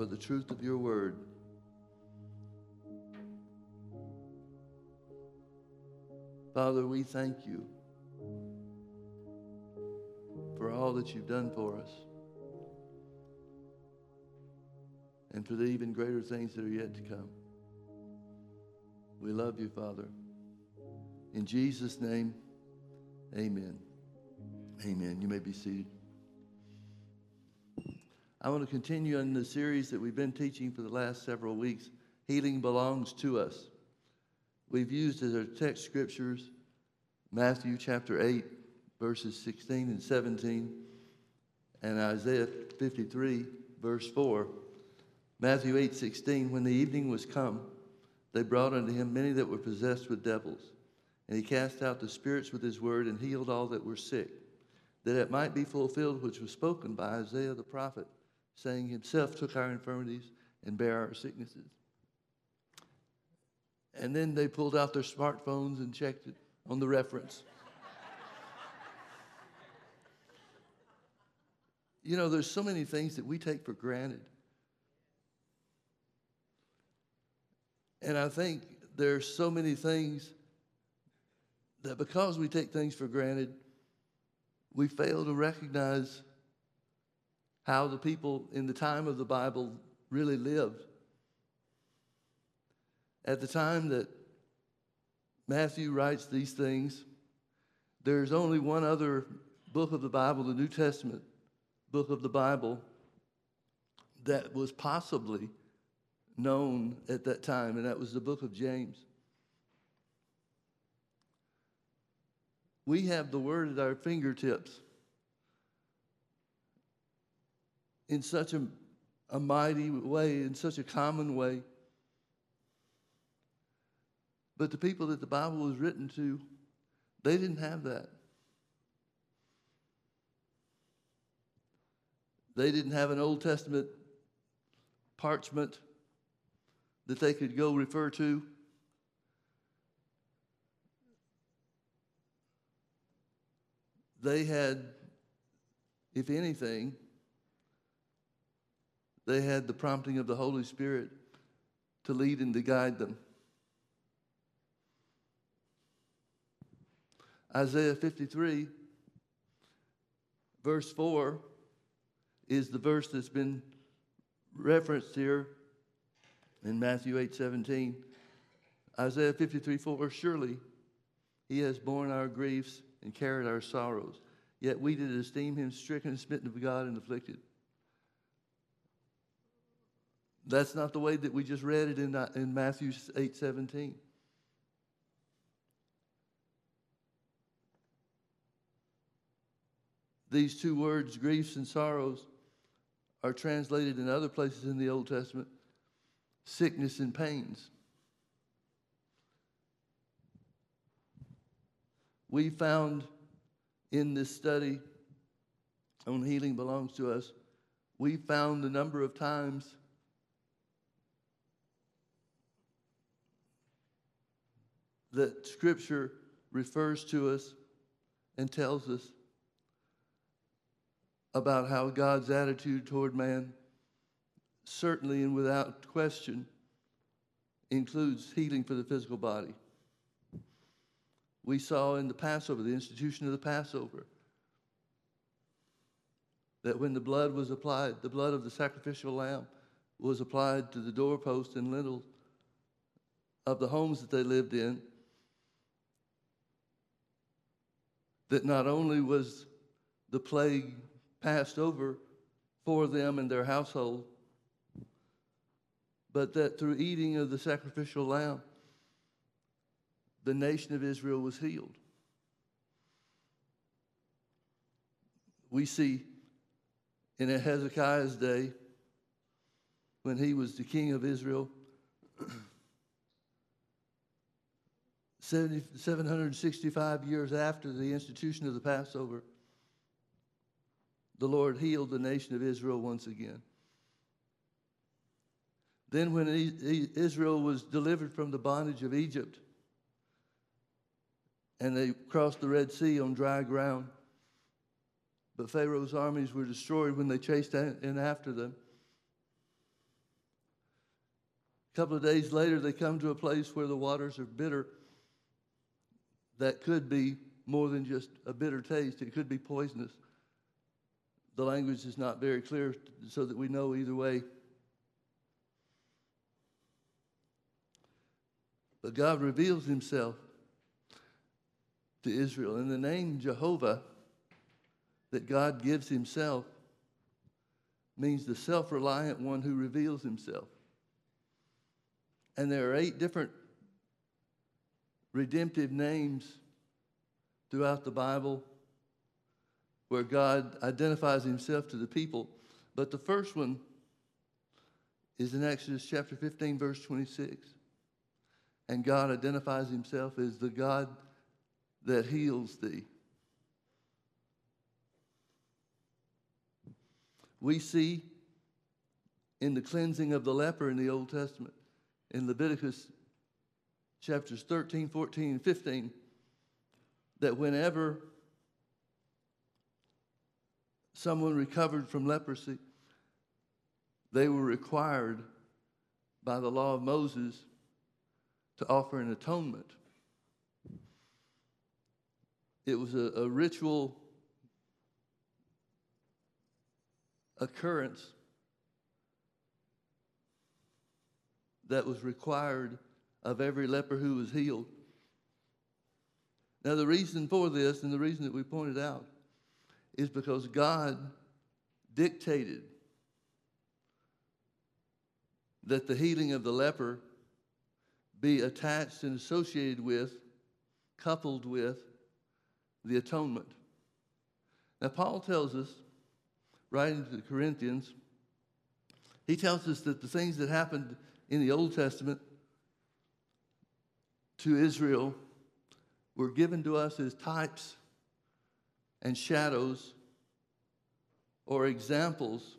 for the truth of your word. Father, we thank you for all that you've done for us and for the even greater things that are yet to come. We love you, Father. In Jesus' name, amen. Amen. You may be seated. I want to continue in the series that we've been teaching for the last several weeks. Healing belongs to us. We've used as our text scriptures Matthew chapter 8, verses 16 and 17, and Isaiah 53, verse 4. Matthew 8, 16, when the evening was come, they brought unto him many that were possessed with devils. And he cast out the spirits with his word and healed all that were sick, that it might be fulfilled which was spoken by Isaiah the prophet, saying, Himself took our infirmities and bare our sicknesses. And then they pulled out their smartphones and checked it on the reference. you know, there's so many things that we take for granted. And I think there's so many things that because we take things for granted, we fail to recognize how the people in the time of the Bible really lived. At the time that Matthew writes these things, there's only one other book of the Bible, the New Testament book of the Bible, that was possibly known at that time, and that was the book of James. We have the word at our fingertips in such a, a mighty way, in such a common way. But the people that the Bible was written to, they didn't have that. They didn't have an Old Testament parchment that they could go refer to. They had, if anything, they had the prompting of the Holy Spirit to lead and to guide them. Isaiah 53, verse 4, is the verse that's been referenced here in Matthew 8 17. Isaiah 53 4 Surely he has borne our griefs and carried our sorrows, yet we did esteem him stricken, smitten of God, and afflicted. That's not the way that we just read it in, uh, in Matthew 8 17. These two words, griefs and sorrows, are translated in other places in the Old Testament sickness and pains. We found in this study on healing belongs to us, we found the number of times that Scripture refers to us and tells us about how God's attitude toward man certainly and without question includes healing for the physical body. We saw in the Passover, the institution of the Passover, that when the blood was applied, the blood of the sacrificial lamb was applied to the doorpost and lintel of the homes that they lived in, that not only was the plague passed over for them and their household, but that through eating of the sacrificial lamb, the nation of Israel was healed. We see in Hezekiah's day, when he was the king of Israel, 765 years after the institution of the Passover, the Lord healed the nation of Israel once again. Then, when Israel was delivered from the bondage of Egypt and they crossed the Red Sea on dry ground, but Pharaoh's armies were destroyed when they chased in after them. A couple of days later, they come to a place where the waters are bitter. That could be more than just a bitter taste, it could be poisonous. The language is not very clear so that we know either way. But God reveals himself to Israel. And the name Jehovah that God gives himself means the self reliant one who reveals himself. And there are eight different redemptive names throughout the Bible where God identifies himself to the people. But the first one is in Exodus chapter 15, verse 26. And God identifies himself as the God that heals thee. We see in the cleansing of the leper in the Old Testament, in Leviticus chapters 13, 14, and 15, that whenever someone recovered from leprosy, they were required by the law of Moses to offer an atonement. It was a, a ritual occurrence that was required of every leper who was healed. Now, the reason for this and the reason that we pointed out is because God dictated that the healing of the leper be attached and associated with, coupled with, the atonement. Now, Paul tells us, writing to the Corinthians, he tells us that the things that happened in the Old Testament to Israel were given to us as types and shadows or examples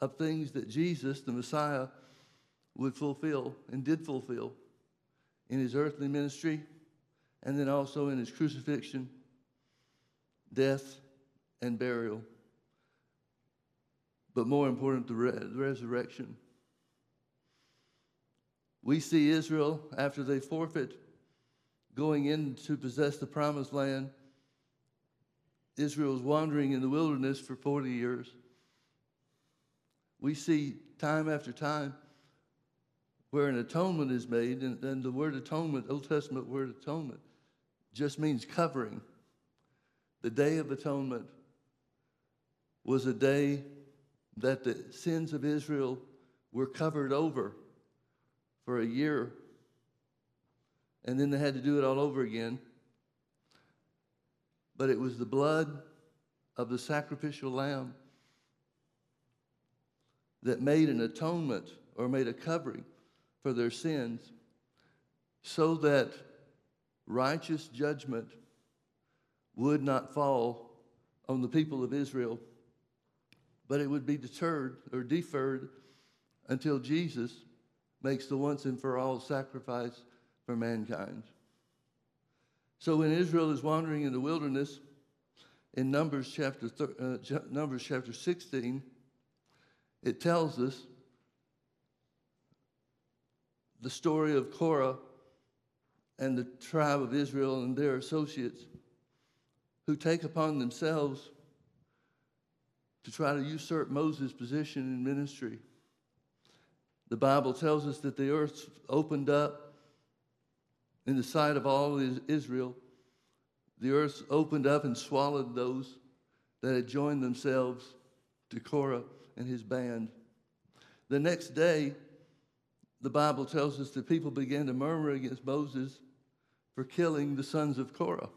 of things that Jesus, the Messiah, would fulfill and did fulfill in his earthly ministry and then also in his crucifixion, death, and burial. But more important, the, re- the resurrection. We see Israel after they forfeit going in to possess the promised land. Israel's wandering in the wilderness for 40 years. We see time after time where an atonement is made, and, and the word atonement, Old Testament word atonement, just means covering. The Day of Atonement was a day that the sins of Israel were covered over for a year, and then they had to do it all over again. But it was the blood of the sacrificial lamb that made an atonement or made a covering for their sins so that righteous judgment would not fall on the people of Israel, but it would be deterred or deferred until Jesus makes the once and for all sacrifice for mankind. So when Israel is wandering in the wilderness, in Numbers chapter, uh, Numbers chapter 16, it tells us the story of Korah and the tribe of Israel and their associates who take upon themselves to try to usurp Moses' position in ministry. The Bible tells us that the earth opened up in the sight of all Israel. The earth opened up and swallowed those that had joined themselves to Korah and his band. The next day, the Bible tells us that people began to murmur against Moses for killing the sons of Korah.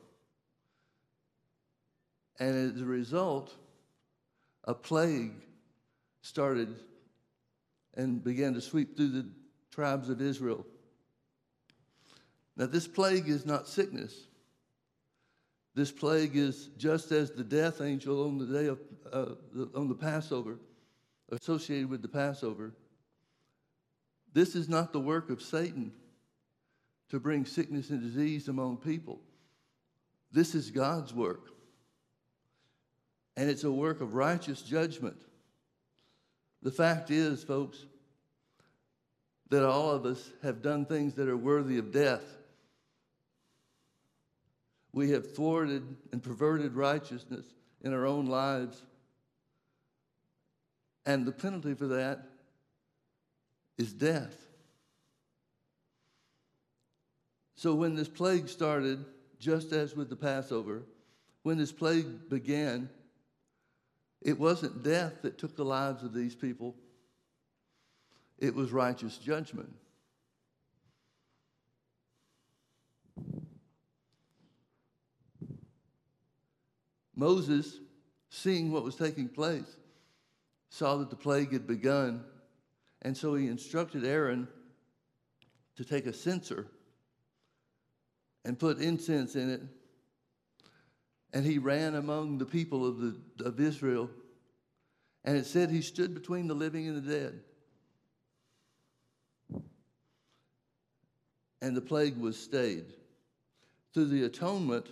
And as a result, a plague started and began to sweep through the tribes of Israel. Now, this plague is not sickness. This plague is just as the death angel on the day of uh, the, on the Passover, associated with the Passover. This is not the work of Satan to bring sickness and disease among people. This is God's work. And it's a work of righteous judgment. The fact is, folks, that all of us have done things that are worthy of death. We have thwarted and perverted righteousness in our own lives. And the penalty for that is death. So when this plague started, just as with the Passover, when this plague began, it wasn't death that took the lives of these people, it was righteous judgment. Moses, seeing what was taking place, saw that the plague had begun, and so he instructed Aaron to take a censer and put incense in it. And he ran among the people of, the, of Israel. And it said he stood between the living and the dead. And the plague was stayed. Through the atonement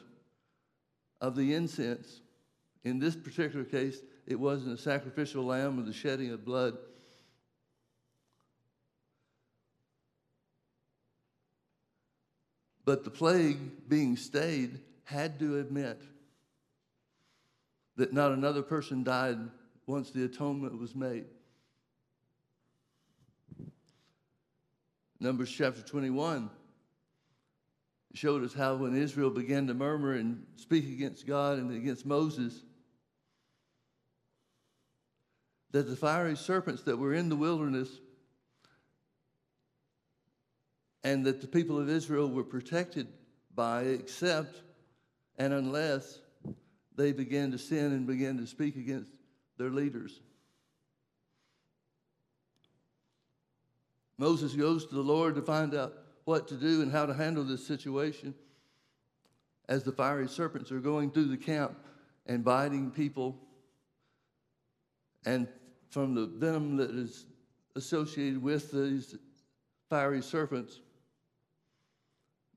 of the incense, in this particular case, it wasn't a sacrificial lamb or the shedding of blood. But the plague being stayed had to admit that not another person died once the atonement was made. Numbers chapter 21 showed us how when Israel began to murmur and speak against God and against Moses, that the fiery serpents that were in the wilderness and that the people of Israel were protected by, except and unless they began to sin and began to speak against their leaders. Moses goes to the Lord to find out what to do and how to handle this situation as the fiery serpents are going through the camp and biting people. And from the venom that is associated with these fiery serpents,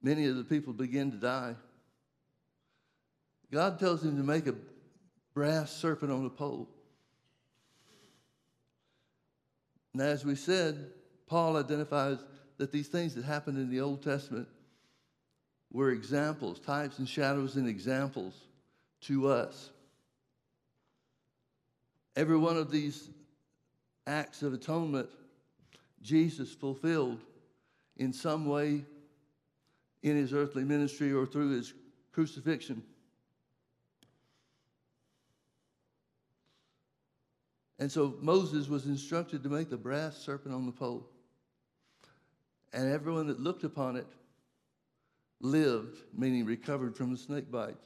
many of the people begin to die. God tells him to make a brass serpent on a pole. And as we said, Paul identifies that these things that happened in the Old Testament were examples, types and shadows and examples to us. Every one of these acts of atonement, Jesus fulfilled in some way in his earthly ministry or through his crucifixion. And so Moses was instructed to make the brass serpent on the pole. And everyone that looked upon it lived, meaning recovered from the snake bite.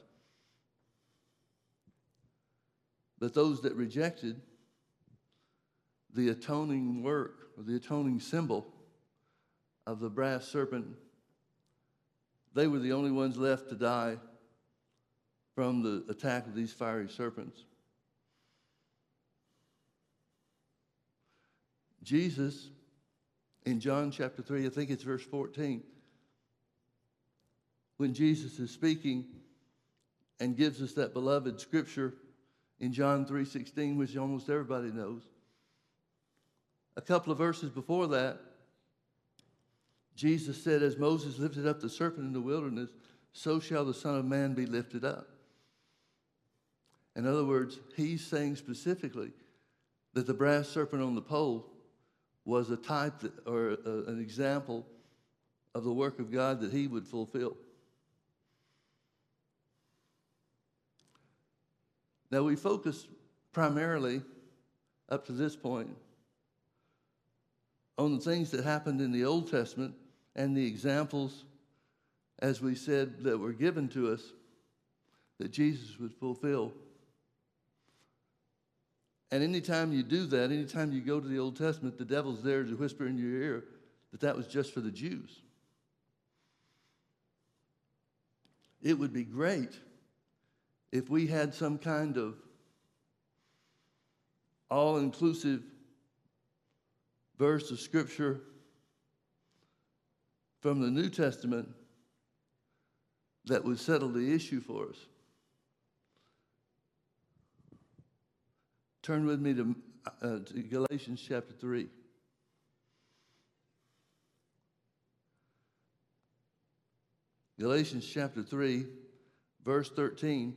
But those that rejected the atoning work or the atoning symbol of the brass serpent they were the only ones left to die from the attack of these fiery serpents. Jesus, in John chapter 3, I think it's verse 14, when Jesus is speaking and gives us that beloved scripture in John 3:16 which almost everybody knows. A couple of verses before that, Jesus said, As Moses lifted up the serpent in the wilderness, so shall the Son of Man be lifted up. In other words, he's saying specifically that the brass serpent on the pole was a type that, or a, an example of the work of God that he would fulfill. Now, we focus primarily up to this point on the things that happened in the Old Testament and the examples, as we said, that were given to us that Jesus would fulfill. And anytime you do that, anytime you go to the Old Testament, the devil's there to whisper in your ear that that was just for the Jews. It would be great if we had some kind of all inclusive verse of Scripture from the New Testament that would settle the issue for us. Turn with me to, uh, to Galatians chapter 3. Galatians chapter 3, verse 13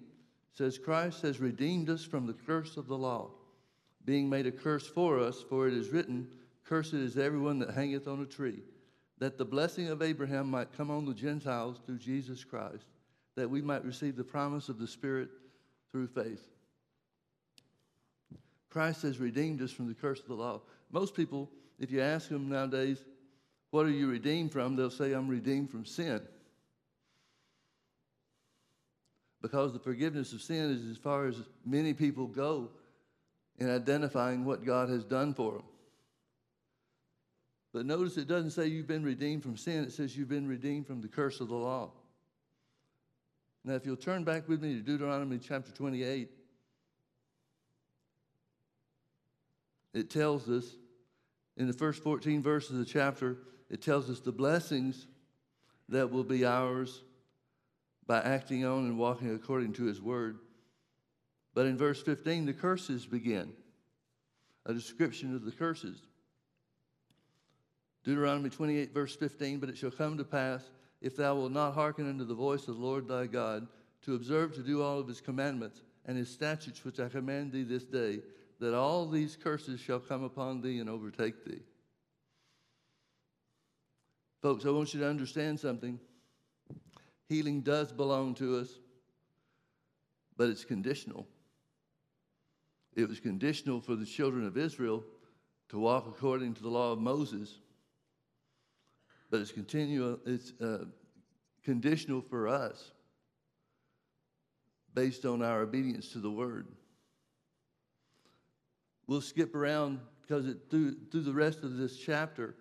says, Christ has redeemed us from the curse of the law, being made a curse for us, for it is written, Cursed is everyone that hangeth on a tree, that the blessing of Abraham might come on the Gentiles through Jesus Christ, that we might receive the promise of the Spirit through faith. Christ has redeemed us from the curse of the law. Most people, if you ask them nowadays, what are you redeemed from? They'll say, I'm redeemed from sin. Because the forgiveness of sin is as far as many people go in identifying what God has done for them. But notice it doesn't say you've been redeemed from sin, it says you've been redeemed from the curse of the law. Now, if you'll turn back with me to Deuteronomy chapter 28, it tells us in the first 14 verses of the chapter, it tells us the blessings that will be ours by acting on and walking according to his word. But in verse 15, the curses begin a description of the curses. Deuteronomy 28, verse 15, but it shall come to pass, if thou wilt not hearken unto the voice of the Lord thy God, to observe to do all of his commandments and his statutes which I command thee this day, that all these curses shall come upon thee and overtake thee. Folks, I want you to understand something. Healing does belong to us, but it's conditional. It was conditional for the children of Israel to walk according to the law of Moses, but it's, continual, it's uh, conditional for us based on our obedience to the word. We'll skip around because it, through, through the rest of this chapter,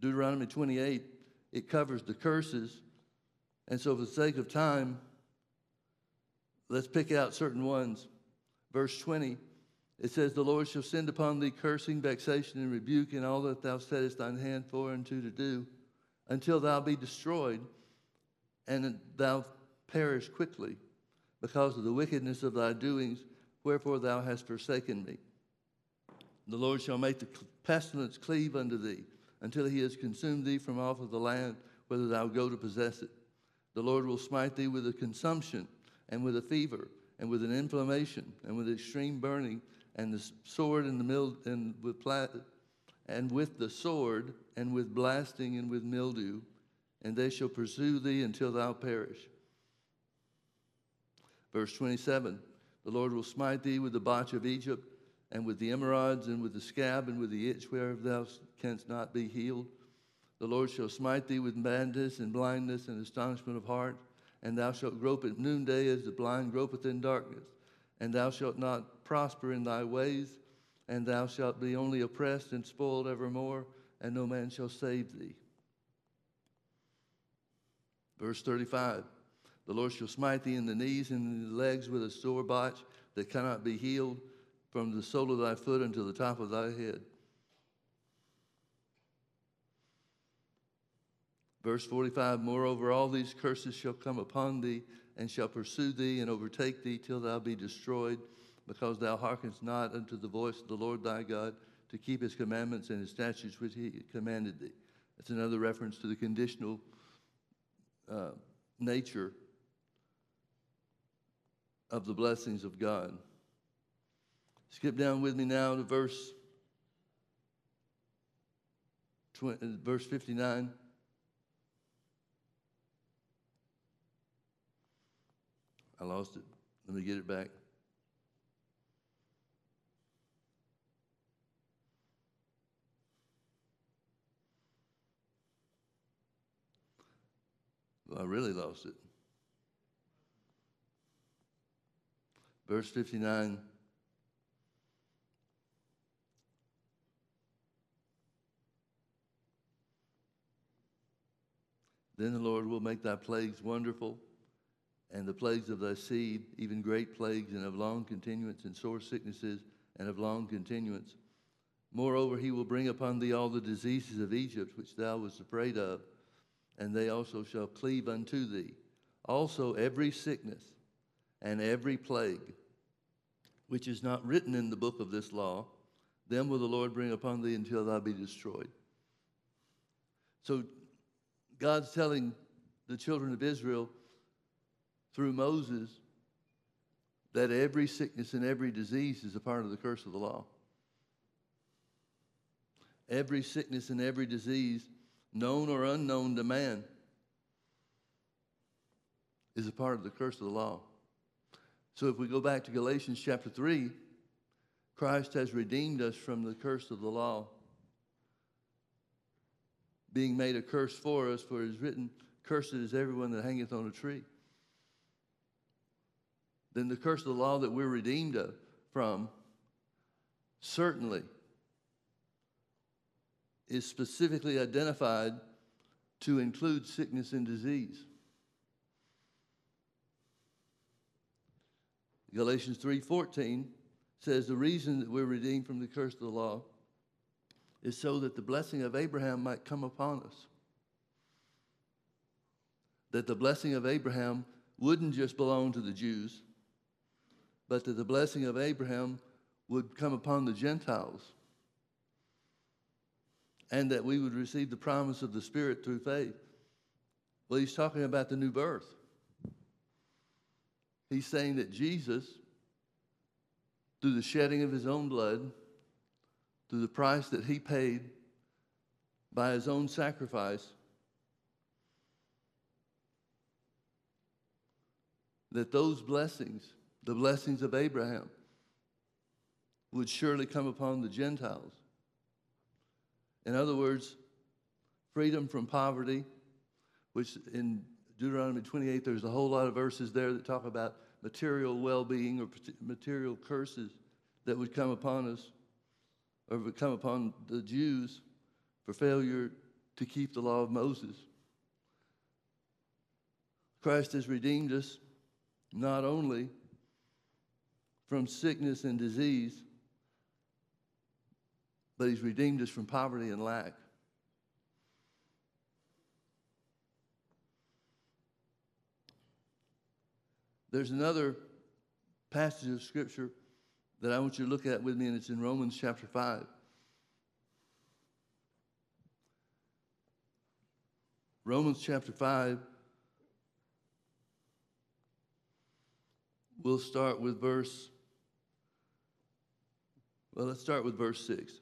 Deuteronomy 28, it covers the curses. And so, for the sake of time, let's pick out certain ones. Verse 20, it says, The Lord shall send upon thee cursing, vexation, and rebuke in all that thou settest thine hand for unto to do, until thou be destroyed, and thou perish quickly, because of the wickedness of thy doings, wherefore thou hast forsaken me. The Lord shall make the pestilence cleave unto thee until he has consumed thee from off of the land, whether thou go to possess it. The Lord will smite thee with a consumption, and with a fever, and with an inflammation, and with extreme burning, and the sword and the mill, and with pla- and with the sword, and with blasting, and with mildew, and they shall pursue thee until thou perish. Verse 27 The Lord will smite thee with the botch of Egypt and with the emerods, and with the scab, and with the itch whereof thou canst not be healed. The Lord shall smite thee with madness and blindness and astonishment of heart, and thou shalt grope at noonday as the blind gropeth in darkness. And thou shalt not prosper in thy ways, and thou shalt be only oppressed and spoiled evermore, and no man shall save thee. Verse 35 The Lord shall smite thee in the knees and in the legs with a sore botch that cannot be healed from the sole of thy foot unto the top of thy head. Verse 45 Moreover, all these curses shall come upon thee, and shall pursue thee, and overtake thee, till thou be destroyed, because thou hearkenest not unto the voice of the Lord thy God, to keep his commandments and his statutes which he commanded thee. That's another reference to the conditional uh, nature of the blessings of God. Skip down with me now to verse 20, uh, verse 59. I lost it. Let me get it back. I really lost it. Verse 59. Then the Lord will make thy plagues wonderful, and the plagues of thy seed, even great plagues, and of long continuance, and sore sicknesses, and of long continuance. Moreover, he will bring upon thee all the diseases of Egypt, which thou wast afraid of, and they also shall cleave unto thee. Also, every sickness and every plague, which is not written in the book of this law, them will the Lord bring upon thee until thou be destroyed. So God's telling the children of Israel through Moses that every sickness and every disease is a part of the curse of the law. Every sickness and every disease, known or unknown to man, is a part of the curse of the law. So if we go back to Galatians chapter 3, Christ has redeemed us from the curse of the law, being made a curse for us, for it is written, Cursed is everyone that hangeth on a tree. Then the curse of the law that we're redeemed of, from certainly is specifically identified to include sickness and disease. Galatians 3:14 says the reason that we're redeemed from the curse of the law is so that the blessing of Abraham might come upon us. That the blessing of Abraham wouldn't just belong to the Jews, but that the blessing of Abraham would come upon the Gentiles. And that we would receive the promise of the Spirit through faith. Well, he's talking about the new birth. He's saying that Jesus, through the shedding of his own blood, through the price that he paid by his own sacrifice, that those blessings, the blessings of Abraham, would surely come upon the Gentiles. In other words, freedom from poverty, which in Deuteronomy 28, there's a whole lot of verses there that talk about material well being or material curses that would come upon us or come upon the Jews for failure to keep the law of Moses. Christ has redeemed us not only from sickness and disease, but He's redeemed us from poverty and lack. There's another passage of Scripture that I want you to look at with me, and it's in Romans chapter 5. Romans chapter 5. We'll start with verse, well, let's start with verse 6.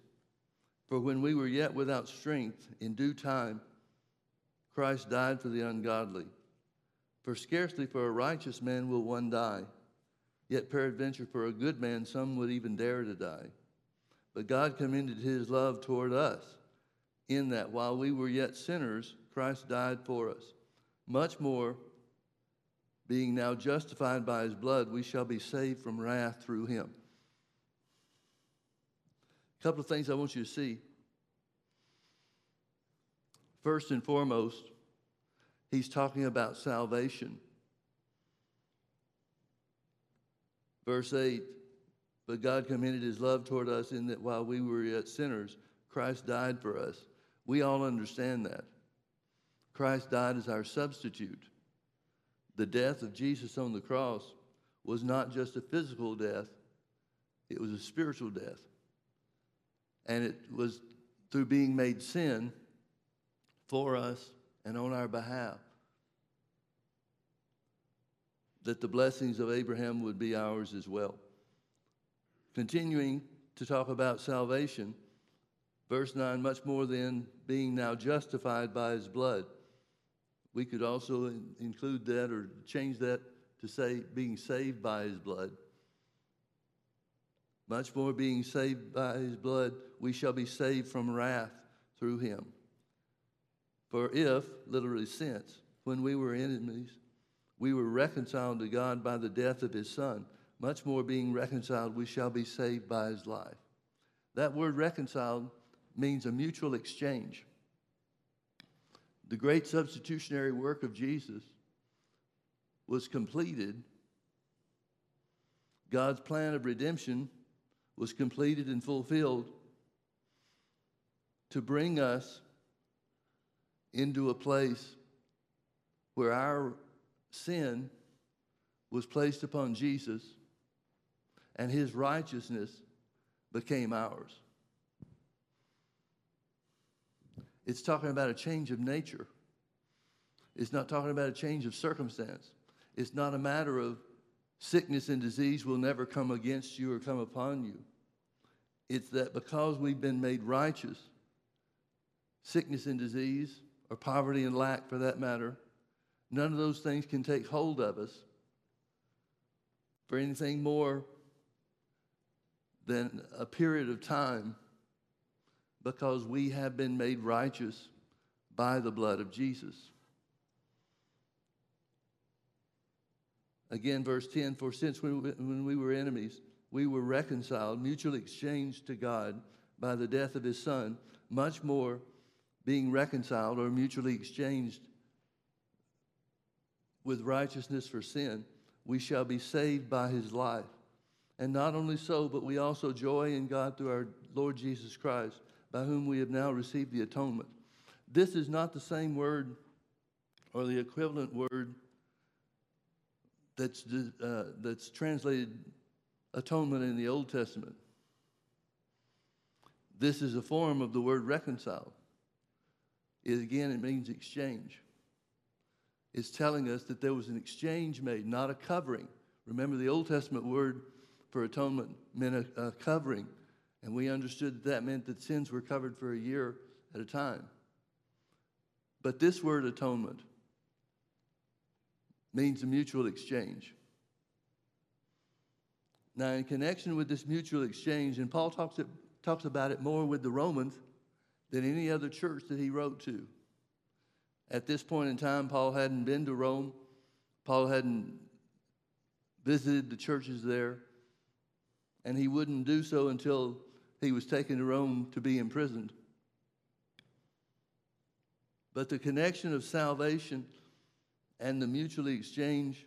For when we were yet without strength, in due time, Christ died for the ungodly. For scarcely for a righteous man will one die, yet peradventure for a good man some would even dare to die. But God commended his love toward us, in that while we were yet sinners, Christ died for us. Much more, being now justified by his blood, we shall be saved from wrath through him. A couple of things I want you to see. First and foremost, he's talking about salvation. Verse 8 But God commended his love toward us in that while we were yet sinners, Christ died for us. We all understand that. Christ died as our substitute. The death of Jesus on the cross was not just a physical death, it was a spiritual death. And it was through being made sin for us and on our behalf. That the blessings of Abraham would be ours as well. Continuing to talk about salvation, verse 9, much more than being now justified by his blood. We could also in- include that or change that to say being saved by his blood. Much more being saved by his blood, we shall be saved from wrath through him. For if, literally since, when we were enemies, we were reconciled to God by the death of his Son, much more being reconciled, we shall be saved by his life. That word reconciled means a mutual exchange. The great substitutionary work of Jesus was completed. God's plan of redemption was completed and fulfilled to bring us into a place where our sin was placed upon Jesus and his righteousness became ours. It's talking about a change of nature. It's not talking about a change of circumstance. It's not a matter of sickness and disease will never come against you or come upon you. It's that because we've been made righteous, sickness and disease, or poverty and lack for that matter, none of those things can take hold of us for anything more than a period of time because we have been made righteous by the blood of Jesus. Again, verse 10 For since we, when we were enemies, we were reconciled, mutually exchanged to God by the death of his Son, much more being reconciled or mutually exchanged with righteousness for sin, we shall be saved by his life. And not only so, but we also joy in God through our Lord Jesus Christ, by whom we have now received the atonement. This is not the same word or the equivalent word that's, uh, that's translated atonement in the Old Testament. This is a form of the word reconciled. It, again, it means exchange. It's telling us that there was an exchange made, not a covering. Remember, the Old Testament word for atonement meant a, a covering, and we understood that that meant that sins were covered for a year at a time. But this word atonement means a mutual exchange. Now, in connection with this mutual exchange, and Paul talks, it, talks about it more with the Romans than any other church that he wrote to. At this point in time, Paul hadn't been to Rome, Paul hadn't visited the churches there, and he wouldn't do so until he was taken to Rome to be imprisoned. But the connection of salvation and the mutually exchange,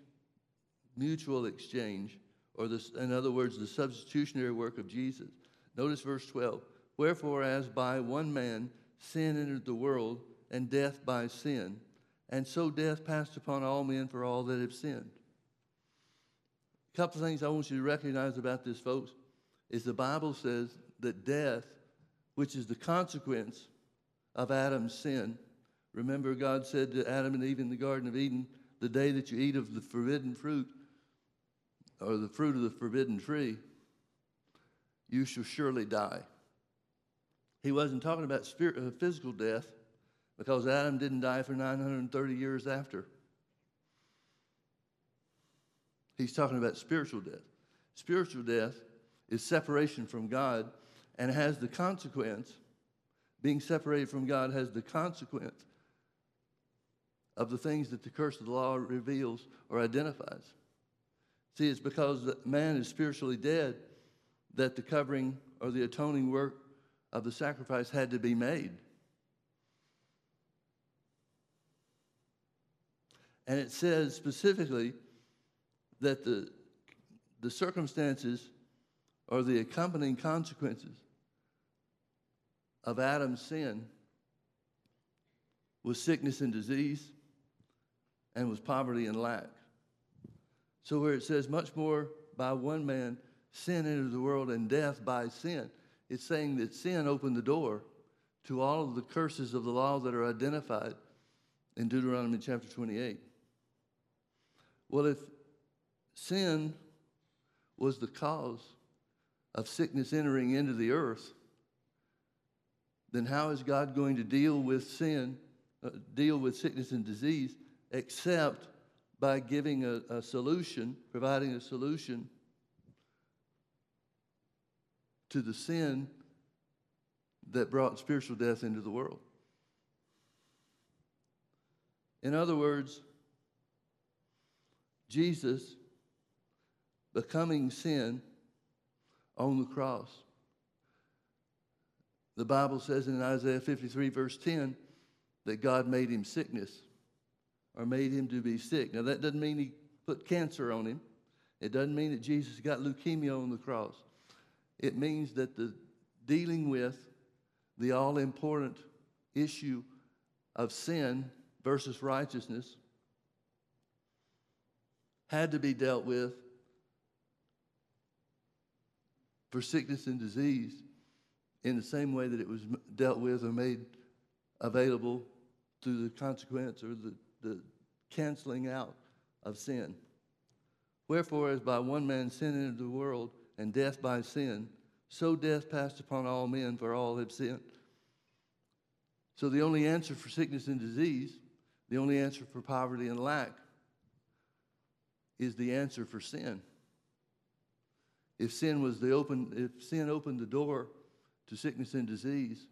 mutual exchange, or in other words, the substitutionary work of Jesus. Notice verse 12. Wherefore, as by one man sin entered the world, and death by sin, and so death passed upon all men for all that have sinned. A couple of things I want you to recognize about this, folks, is the Bible says that death, which is the consequence of Adam's sin, remember God said to Adam and Eve in the Garden of Eden, the day that you eat of the forbidden fruit, or the fruit of the forbidden tree, you shall surely die. He wasn't talking about spirit, uh, physical death because Adam didn't die for 930 years after. He's talking about spiritual death. Spiritual death is separation from God and has the consequence, being separated from God has the consequence of the things that the curse of the law reveals or identifies. See, it's because man is spiritually dead that the covering or the atoning work of the sacrifice had to be made. And it says specifically that the, the circumstances or the accompanying consequences of Adam's sin was sickness and disease and was poverty and lack. So, where it says, much more by one man sin entered the world and death by sin, it's saying that sin opened the door to all of the curses of the law that are identified in Deuteronomy chapter 28. Well, if sin was the cause of sickness entering into the earth, then how is God going to deal with sin, uh, deal with sickness and disease, except by giving a, a solution, providing a solution to the sin that brought spiritual death into the world? In other words, Jesus becoming sin on the cross. The Bible says in Isaiah 53, verse 10, that God made him sickness or made him to be sick. Now, that doesn't mean he put cancer on him, it doesn't mean that Jesus got leukemia on the cross. It means that the dealing with the all important issue of sin versus righteousness had to be dealt with for sickness and disease in the same way that it was dealt with or made available through the consequence or the the canceling out of sin. Wherefore, as by one man sin entered the world, and death by sin, so death passed upon all men, for all have sinned. So the only answer for sickness and disease, the only answer for poverty and lack, is the answer for sin. If sin was the open, if sin opened the door to sickness and disease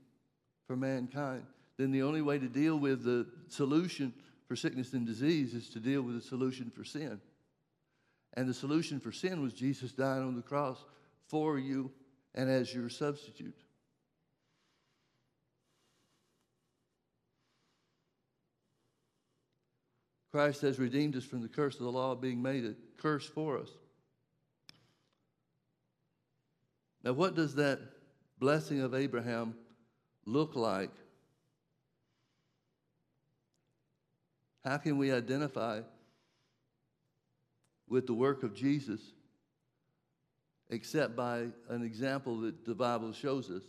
for mankind, then the only way to deal with the solution for sickness and disease is to deal with the solution for sin. And the solution for sin was Jesus dying on the cross for you and as your substitute. Christ has redeemed us from the curse of the law, being made a curse for us. Now, what does that blessing of Abraham look like? How can we identify with the work of Jesus except by an example that the Bible shows us?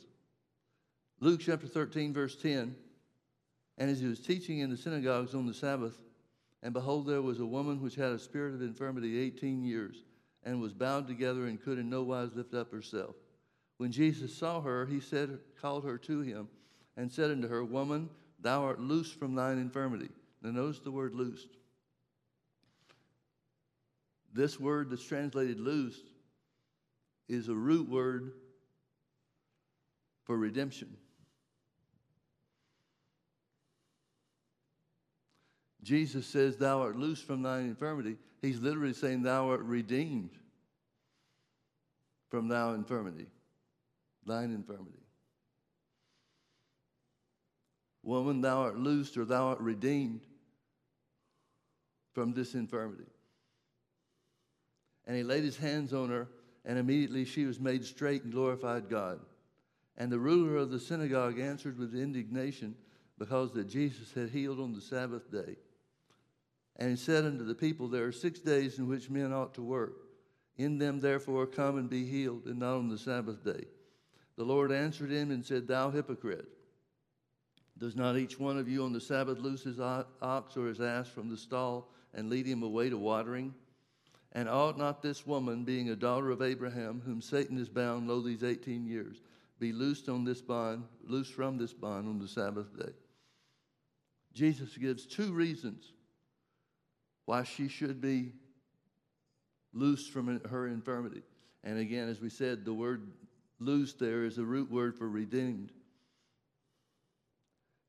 Luke chapter 13, verse 10. And as he was teaching in the synagogues on the Sabbath, and behold, there was a woman which had a spirit of infirmity 18 years, and was bound together and could in no wise lift up herself. When Jesus saw her, he said, called her to him, and said unto her, Woman, thou art loosed from thine infirmity. Now notice the word loosed. This word that's translated loosed is a root word for redemption. Jesus says, Thou art loosed from thine infirmity. He's literally saying, Thou art redeemed from thine infirmity, thine infirmity. Woman, thou art loosed or thou art redeemed from this infirmity. And he laid his hands on her, and immediately she was made straight and glorified God. And the ruler of the synagogue answered with indignation because that Jesus had healed on the Sabbath day. And he said unto the people, There are six days in which men ought to work. In them, therefore, come and be healed, and not on the Sabbath day. The Lord answered him and said, Thou hypocrite, does not each one of you on the Sabbath loose his ox or his ass from the stall and lead him away to watering? And ought not this woman, being a daughter of Abraham, whom Satan has bound lo these 18 years, be loosed on this bond, loosed from this bond on the Sabbath day? Jesus gives two reasons why she should be loosed from her infirmity. And again, as we said, the word loosed there is a root word for redeemed.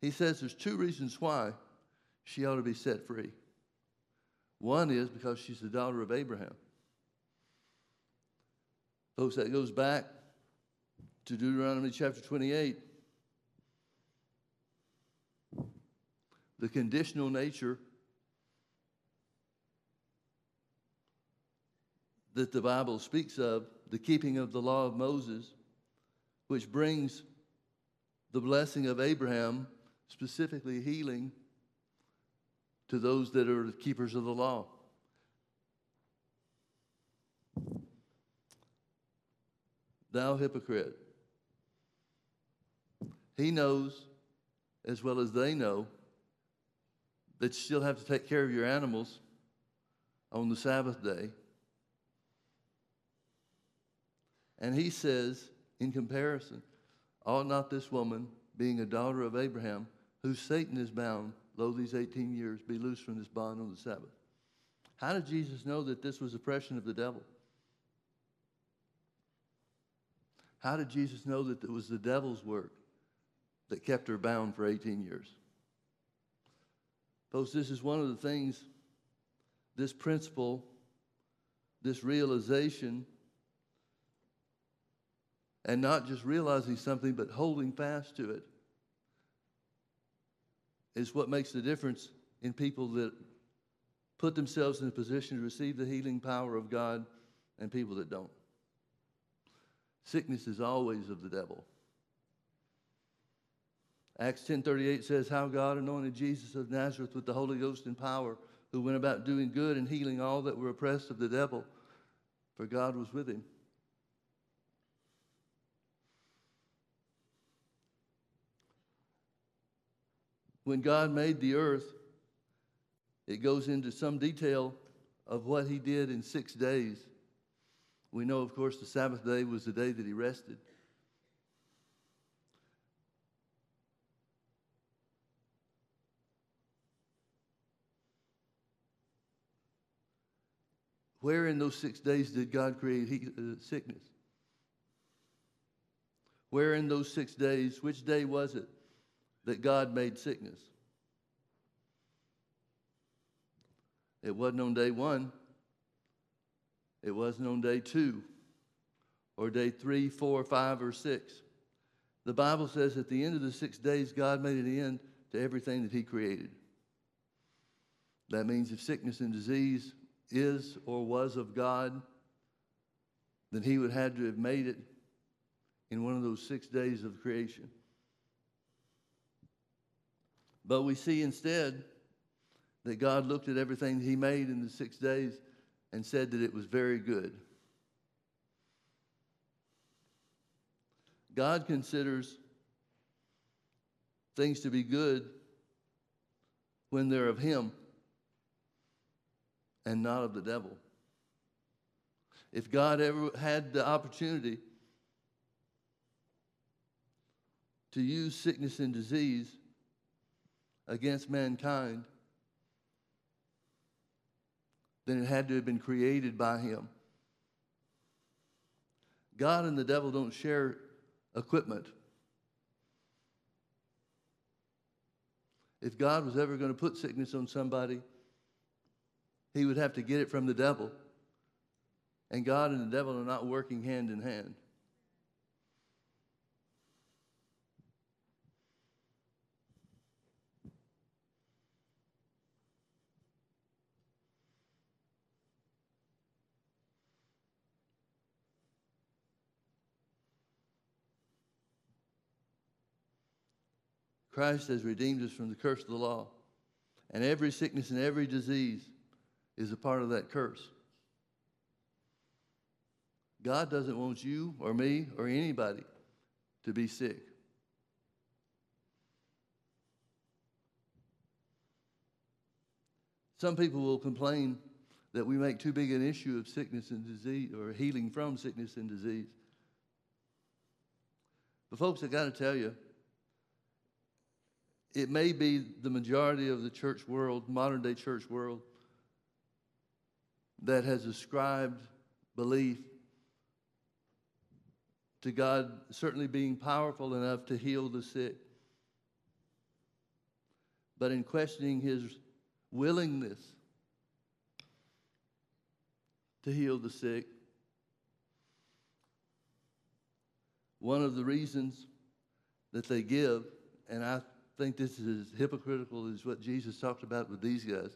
He says there's two reasons why she ought to be set free. One is because she's the daughter of Abraham. Folks, that goes back to Deuteronomy chapter 28. The conditional nature that the Bible speaks of, the keeping of the law of Moses, which brings the blessing of Abraham, specifically healing, to those that are the keepers of the law. Thou hypocrite. He knows, as well as they know, that you still have to take care of your animals on the Sabbath day. And he says, in comparison, ought not this woman, being a daughter of Abraham, whom Satan is bound, lo, these 18 years, be loosed from this bond on the Sabbath? How did Jesus know that this was oppression of the devil? How did Jesus know that it was the devil's work that kept her bound for 18 years? Folks, this is one of the things, this principle, this realization and not just realizing something, but holding fast to it is what makes the difference in people that put themselves in a position to receive the healing power of God and people that don't. Sickness is always of the devil. Acts 10:38 says how God anointed Jesus of Nazareth with the Holy Ghost and power, who went about doing good and healing all that were oppressed of the devil, for God was with him. When God made the earth, it goes into some detail of what he did in six days. We know, of course, the Sabbath day was the day that he rested. Where in those six days did God create he, uh, sickness? Where in those six days, which day was it that God made sickness? It wasn't on day one. It wasn't on day two, or day three, four, five, or six. The Bible says at the end of the six days, God made an end to everything that He created. That means if sickness and disease is or was of God, then he would have to have made it in one of those six days of creation. But we see instead that God looked at everything he made in the six days and said that it was very good. God considers things to be good when they're of him and not of the devil. If God ever had the opportunity to use sickness and disease against mankind, then it had to have been created by him. God and the devil don't share equipment. If God was ever going to put sickness on somebody, he would have to get it from the devil. And God and the devil are not working hand in hand. Christ has redeemed us from the curse of the law. And every sickness and every disease is a part of that curse. God doesn't want you or me or anybody to be sick. Some people will complain that we make too big an issue of sickness and disease or healing from sickness and disease. But, folks, I got to tell you, it may be the majority of the church world, modern day church world, that has ascribed belief to God certainly being powerful enough to heal the sick. But in questioning his willingness to heal the sick, one of the reasons that they give, and I think this is as hypocritical as what Jesus talked about with these guys,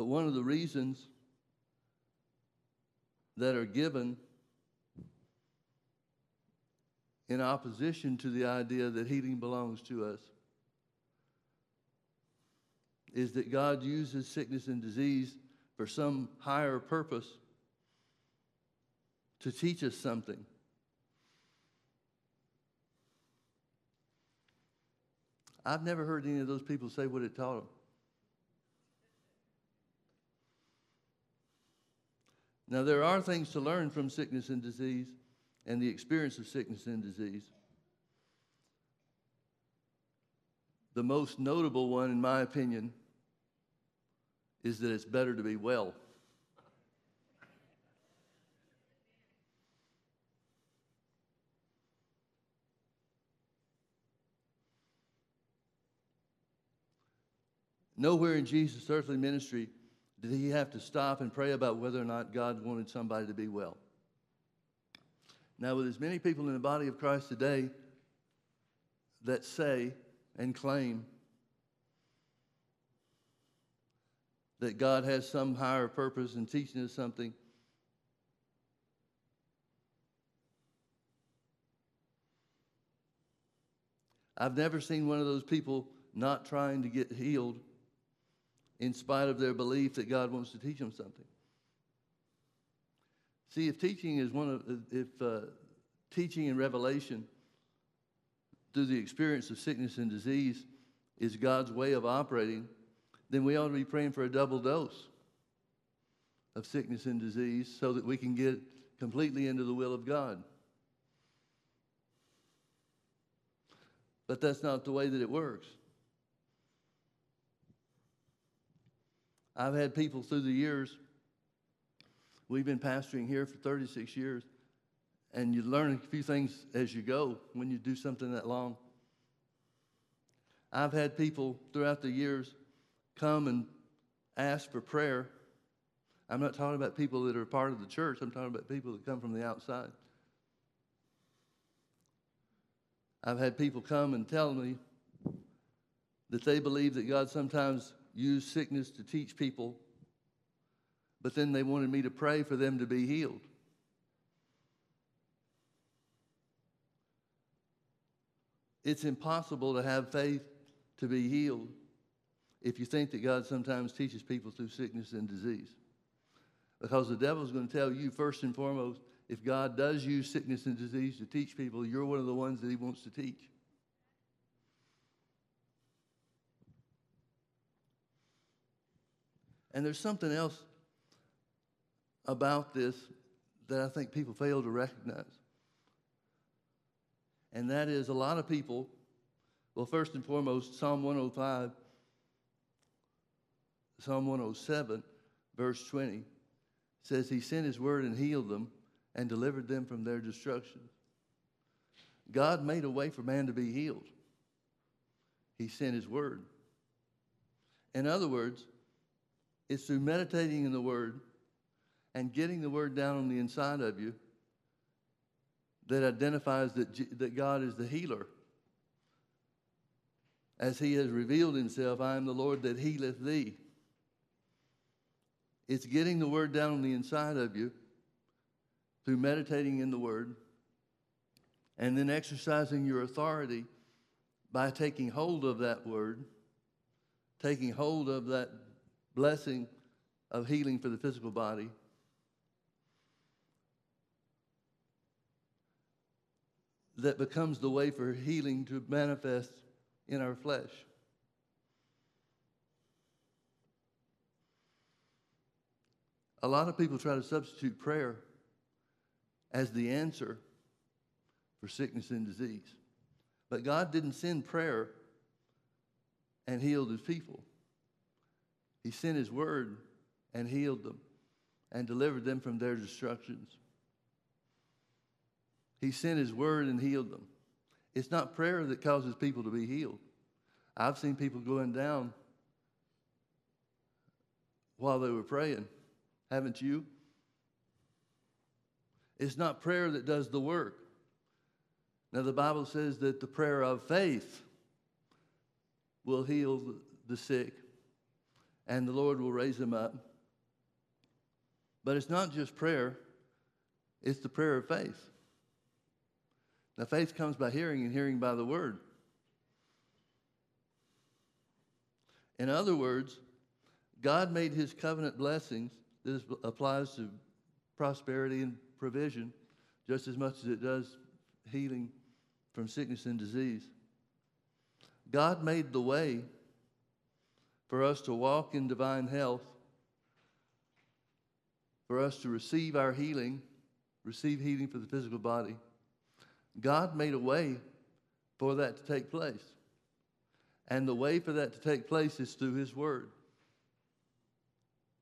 But one of the reasons that are given in opposition to the idea that healing belongs to us is that God uses sickness and disease for some higher purpose to teach us something. I've never heard any of those people say what it taught them. Now, there are things to learn from sickness and disease and the experience of sickness and disease. The most notable one, in my opinion, is that it's better to be well. Nowhere in Jesus' earthly ministry did he have to stop and pray about whether or not God wanted somebody to be well? Now, with as many people in the body of Christ today that say and claim that God has some higher purpose in teaching us something, I've never seen one of those people not trying to get healed in spite of their belief that God wants to teach them something. See, if teaching is one of, if uh, teaching and revelation through the experience of sickness and disease is God's way of operating, then we ought to be praying for a double dose of sickness and disease so that we can get completely into the will of God. But that's not the way that it works. I've had people through the years, we've been pastoring here for 36 years, and you learn a few things as you go when you do something that long. I've had people throughout the years come and ask for prayer. I'm not talking about people that are part of the church, I'm talking about people that come from the outside. I've had people come and tell me that they believe that God sometimes used sickness to teach people, but then they wanted me to pray for them to be healed. It's impossible to have faith to be healed if you think that God sometimes teaches people through sickness and disease. Because the devil's going to tell you, first and foremost, if God does use sickness and disease to teach people, you're one of the ones that he wants to teach. And there's something else about this that I think people fail to recognize. And that is a lot of people, well, first and foremost, Psalm 105, Psalm 107, verse 20 says, He sent His word and healed them and delivered them from their destruction. God made a way for man to be healed. He sent His word. In other words, it's through meditating in the word and getting the word down on the inside of you that identifies that, that God is the healer. As he has revealed himself, I am the Lord that healeth thee. It's getting the word down on the inside of you through meditating in the word and then exercising your authority by taking hold of that word, taking hold of that blessing of healing for the physical body that becomes the way for healing to manifest in our flesh. A lot of people try to substitute prayer as the answer for sickness and disease. But God didn't send prayer and healed his people. He sent his word and healed them and delivered them from their destructions. He sent his word and healed them. It's not prayer that causes people to be healed. I've seen people going down while they were praying. Haven't you? It's not prayer that does the work. Now, the Bible says that the prayer of faith will heal the sick and the Lord will raise them up. But it's not just prayer, it's the prayer of faith. Now, faith comes by hearing, and hearing by the word. In other words, God made his covenant blessings, this applies to prosperity and provision just as much as it does healing from sickness and disease. God made the way for us to walk in divine health, for us to receive our healing, receive healing for the physical body God made a way for that to take place. And the way for that to take place is through His Word.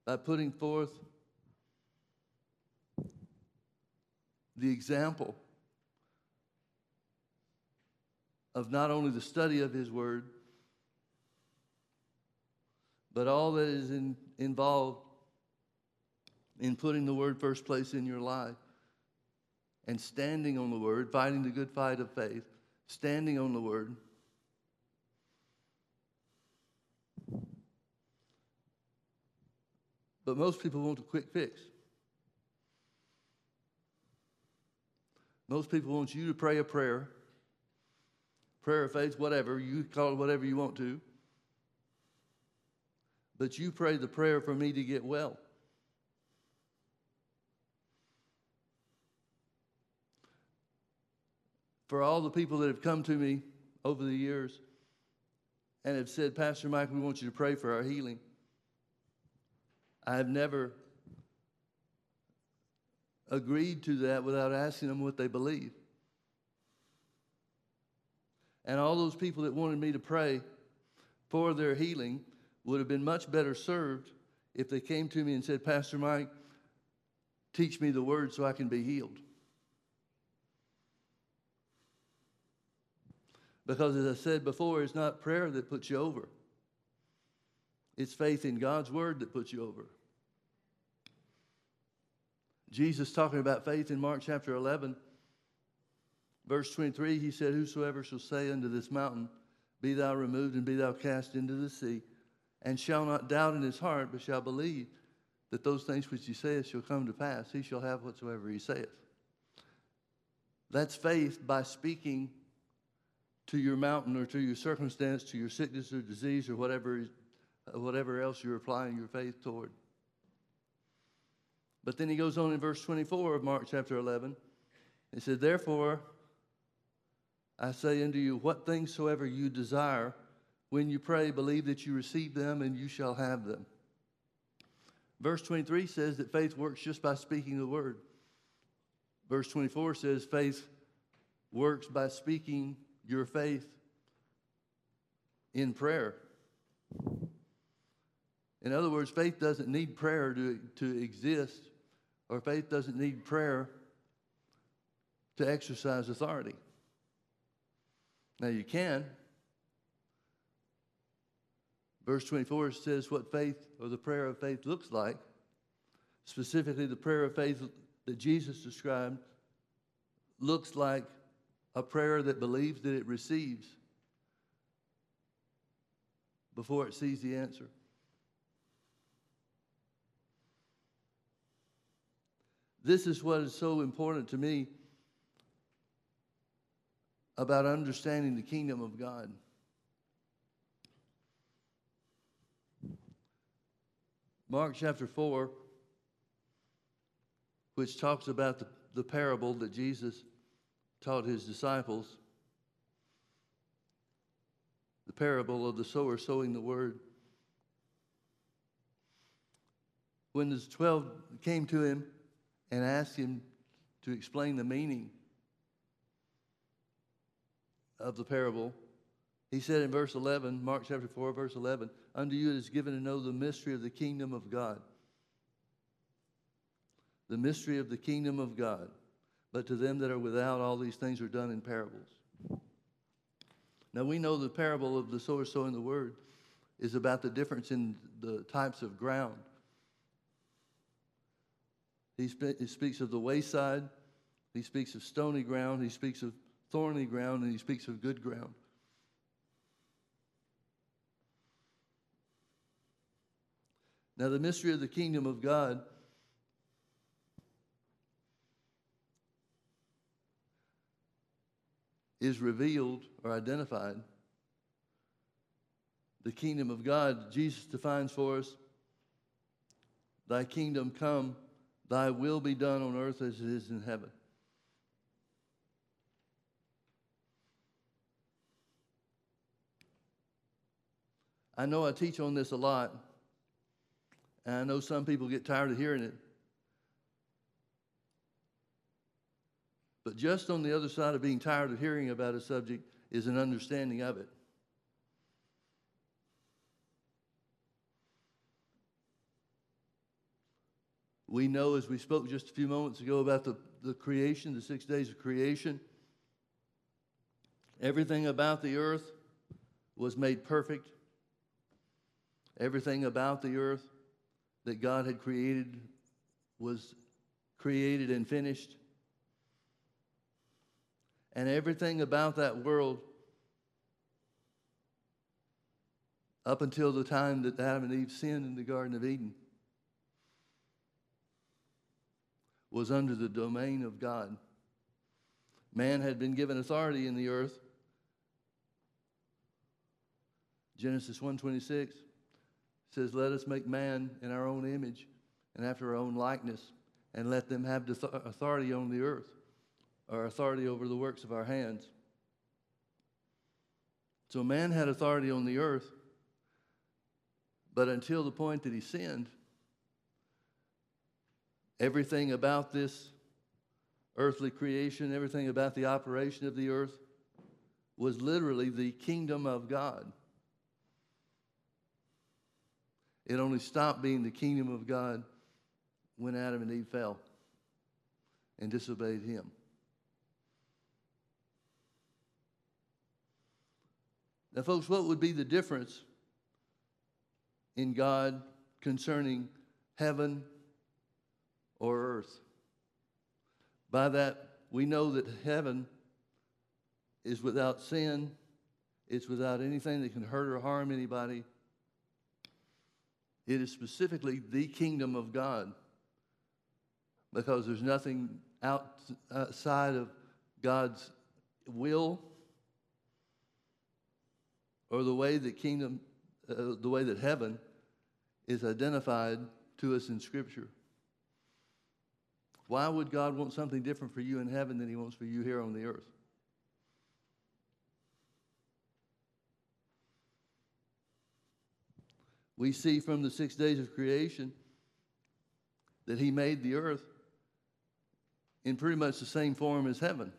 By putting forth the example of not only the study of His Word, but all that is in, involved in putting the Word first place in your life and standing on the word, fighting the good fight of faith, standing on the word. But most people want a quick fix. Most people want you to pray a prayer, prayer of faith, whatever, you call it whatever you want to. But you pray the prayer for me to get well. for all the people that have come to me over the years and have said, Pastor Mike, we want you to pray for our healing. I have never agreed to that without asking them what they believe. And all those people that wanted me to pray for their healing would have been much better served if they came to me and said, Pastor Mike, teach me the word so I can be healed. Because as I said before, it's not prayer that puts you over. It's faith in God's word that puts you over. Jesus talking about faith in Mark chapter 11, verse 23, he said, Whosoever shall say unto this mountain, Be thou removed and be thou cast into the sea, and shall not doubt in his heart, but shall believe that those things which he saith shall come to pass, he shall have whatsoever he saith. That's faith by speaking to your mountain or to your circumstance, to your sickness or disease or whatever, uh, whatever else you're applying your faith toward. But then he goes on in verse 24 of Mark chapter 11. He said, Therefore, I say unto you, what things soever you desire, when you pray, believe that you receive them and you shall have them. Verse 23 says that faith works just by speaking the word. Verse 24 says faith works by speaking your faith in prayer. In other words, faith doesn't need prayer to, to exist or faith doesn't need prayer to exercise authority. Now you can. Verse 24 says what faith or the prayer of faith looks like. Specifically, the prayer of faith that Jesus described looks like a prayer that believes that it receives before it sees the answer. This is what is so important to me about understanding the kingdom of God. Mark chapter 4, which talks about the, the parable that Jesus taught his disciples, the parable of the sower sowing the word. When the 12 came to him, and asked him to explain the meaning of the parable. He said in verse 11, Mark chapter 4, verse 11, Unto you it is given to know the mystery of the kingdom of God. The mystery of the kingdom of God. But to them that are without, all these things are done in parables. Now we know the parable of the sower sowing the word is about the difference in the types of ground. He, spe- he speaks of the wayside. He speaks of stony ground. He speaks of thorny ground. And he speaks of good ground. Now, the mystery of the kingdom of God is revealed or identified. The kingdom of God, Jesus defines for us Thy kingdom come Thy will be done on earth as it is in heaven. I know I teach on this a lot, and I know some people get tired of hearing it. But just on the other side of being tired of hearing about a subject is an understanding of it. We know, as we spoke just a few moments ago, about the, the creation, the six days of creation. Everything about the earth was made perfect. Everything about the earth that God had created was created and finished. And everything about that world, up until the time that Adam and Eve sinned in the Garden of Eden, was under the domain of God. Man had been given authority in the earth. Genesis 1:26 says, "Let us make man in our own image and after our own likeness, and let them have authority on the earth, or authority over the works of our hands." So man had authority on the earth, but until the point that he sinned, everything about this earthly creation, everything about the operation of the earth was literally the kingdom of God. It only stopped being the kingdom of God when Adam and Eve fell and disobeyed him. Now, folks, what would be the difference in God concerning heaven or earth? By that, we know that heaven is without sin, it's without anything that can hurt or harm anybody. It is specifically the kingdom of God because there's nothing outside of God's will or the way that kingdom, uh, the way that heaven is identified to us in Scripture. Why would God want something different for you in heaven than He wants for you here on the earth? We see from the six days of creation that He made the earth in pretty much the same form as heaven.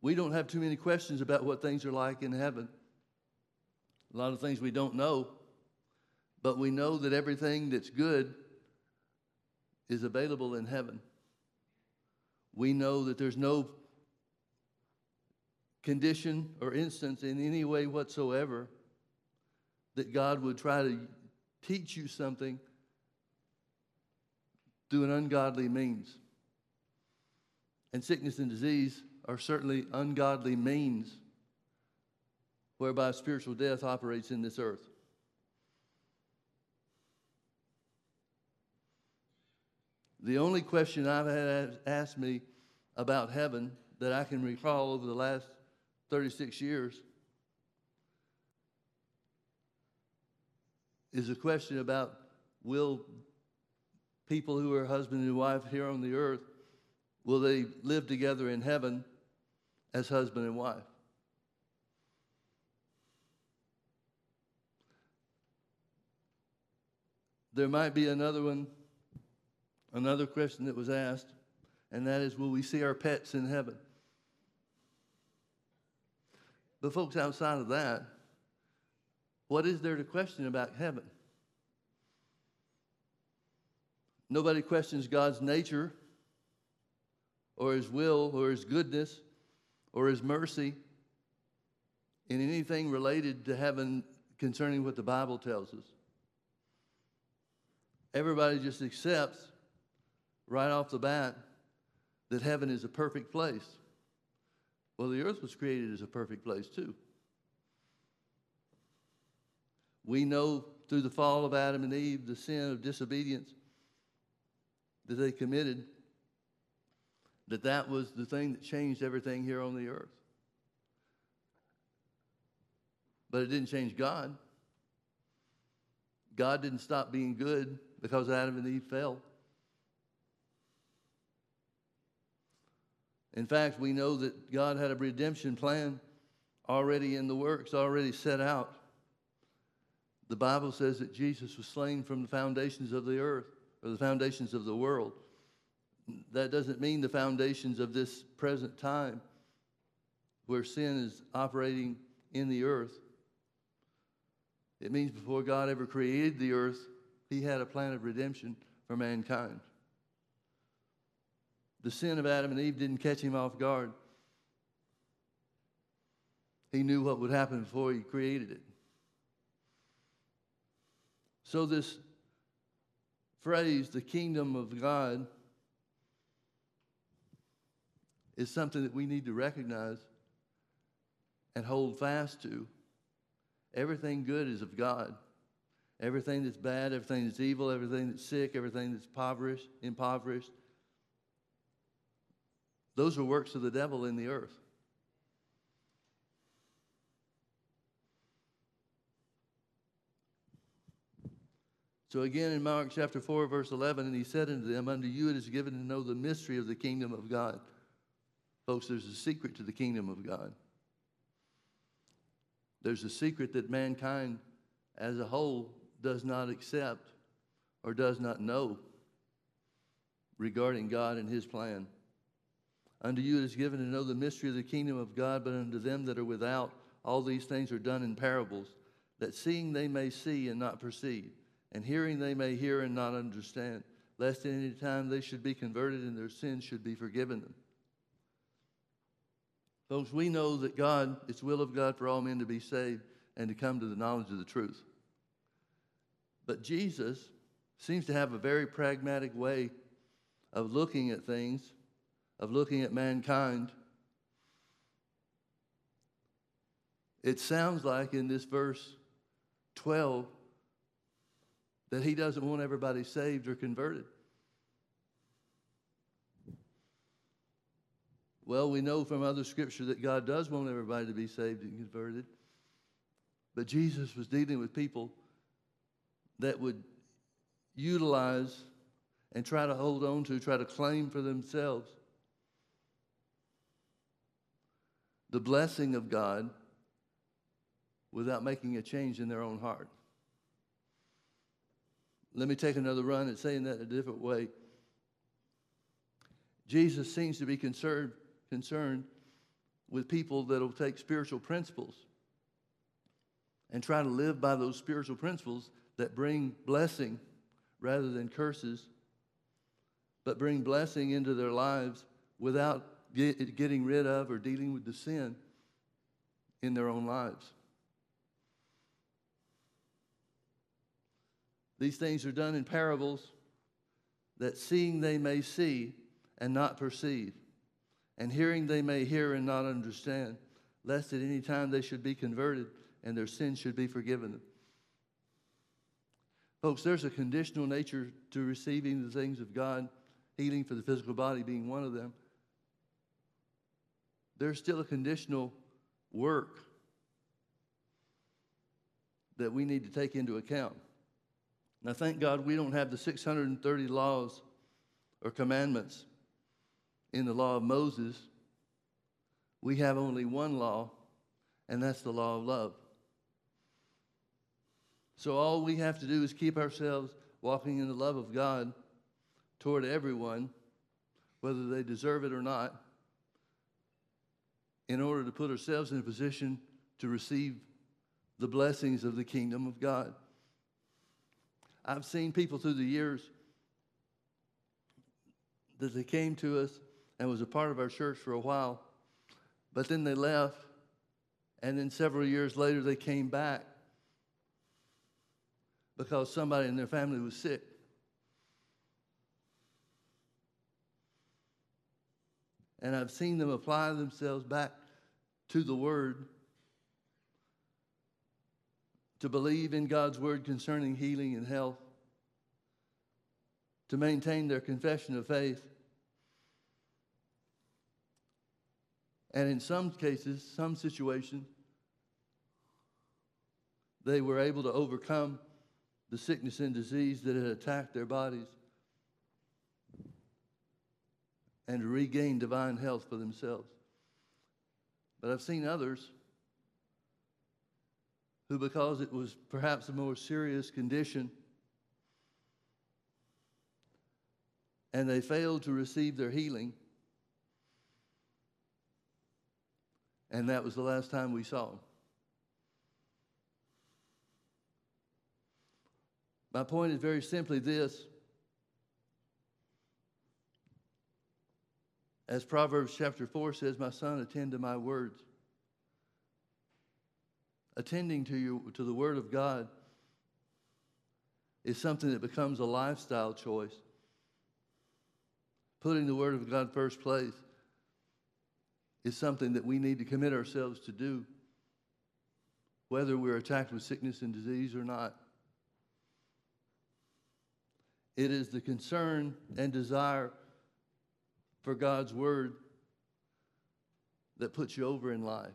We don't have too many questions about what things are like in heaven. A lot of things we don't know, but we know that everything that's good is available in heaven. We know that there's no condition or instance in any way whatsoever that God would try to teach you something through an ungodly means. And sickness and disease are certainly ungodly means whereby spiritual death operates in this earth. The only question I've had asked me about heaven that I can recall over the last 36 years is a question about will people who are husband and wife here on the earth will they live together in heaven as husband and wife? There might be another one another question that was asked and that is will we see our pets in heaven but, folks, outside of that, what is there to question about heaven? Nobody questions God's nature or his will or his goodness or his mercy in anything related to heaven concerning what the Bible tells us. Everybody just accepts right off the bat that heaven is a perfect place. Well, the earth was created as a perfect place, too. We know through the fall of Adam and Eve, the sin of disobedience that they committed, that that was the thing that changed everything here on the earth. But it didn't change God. God didn't stop being good because Adam and Eve fell. In fact, we know that God had a redemption plan already in the works, already set out. The Bible says that Jesus was slain from the foundations of the earth or the foundations of the world. That doesn't mean the foundations of this present time where sin is operating in the earth. It means before God ever created the earth, he had a plan of redemption for mankind. The sin of Adam and Eve didn't catch him off guard. He knew what would happen before he created it. So, this phrase, the kingdom of God, is something that we need to recognize and hold fast to. Everything good is of God. Everything that's bad, everything that's evil, everything that's sick, everything that's impoverished, impoverished those are works of the devil in the earth. So again in Mark chapter 4, verse 11, and he said unto them, Unto you it is given to know the mystery of the kingdom of God. Folks, there's a secret to the kingdom of God. There's a secret that mankind as a whole does not accept or does not know regarding God and his plan. Unto you it is given to know the mystery of the kingdom of God, but unto them that are without, all these things are done in parables, that seeing they may see and not perceive, and hearing they may hear and not understand, lest at any time they should be converted and their sins should be forgiven them. Folks, we know that God, it's will of God for all men to be saved and to come to the knowledge of the truth. But Jesus seems to have a very pragmatic way of looking at things, of looking at mankind. It sounds like in this verse 12 that he doesn't want everybody saved or converted. Well, we know from other scripture that God does want everybody to be saved and converted. But Jesus was dealing with people that would utilize and try to hold on to, try to claim for themselves the blessing of God without making a change in their own heart. Let me take another run at saying that a different way. Jesus seems to be concerned concerned with people that will take spiritual principles and try to live by those spiritual principles that bring blessing rather than curses, but bring blessing into their lives without get, getting rid of or dealing with the sin in their own lives. These things are done in parables that seeing they may see and not perceive and hearing they may hear and not understand, lest at any time they should be converted and their sins should be forgiven them. Folks, there's a conditional nature to receiving the things of God, healing for the physical body being one of them. There's still a conditional work that we need to take into account. Now, thank God we don't have the 630 laws or commandments in the law of Moses, we have only one law, and that's the law of love. So all we have to do is keep ourselves walking in the love of God toward everyone, whether they deserve it or not, in order to put ourselves in a position to receive the blessings of the kingdom of God. I've seen people through the years that they came to us and was a part of our church for a while. But then they left, and then several years later they came back because somebody in their family was sick. And I've seen them apply themselves back to the Word to believe in God's Word concerning healing and health, to maintain their confession of faith. And in some cases, some situations, they were able to overcome the sickness and disease that had attacked their bodies and to regain divine health for themselves. But I've seen others who, because it was perhaps a more serious condition, and they failed to receive their healing And that was the last time we saw them. My point is very simply this. As Proverbs chapter 4 says, My son, attend to my words. Attending to, you, to the word of God is something that becomes a lifestyle choice. Putting the word of God first place is something that we need to commit ourselves to do, whether we're attacked with sickness and disease or not. It is the concern and desire for God's word that puts you over in life.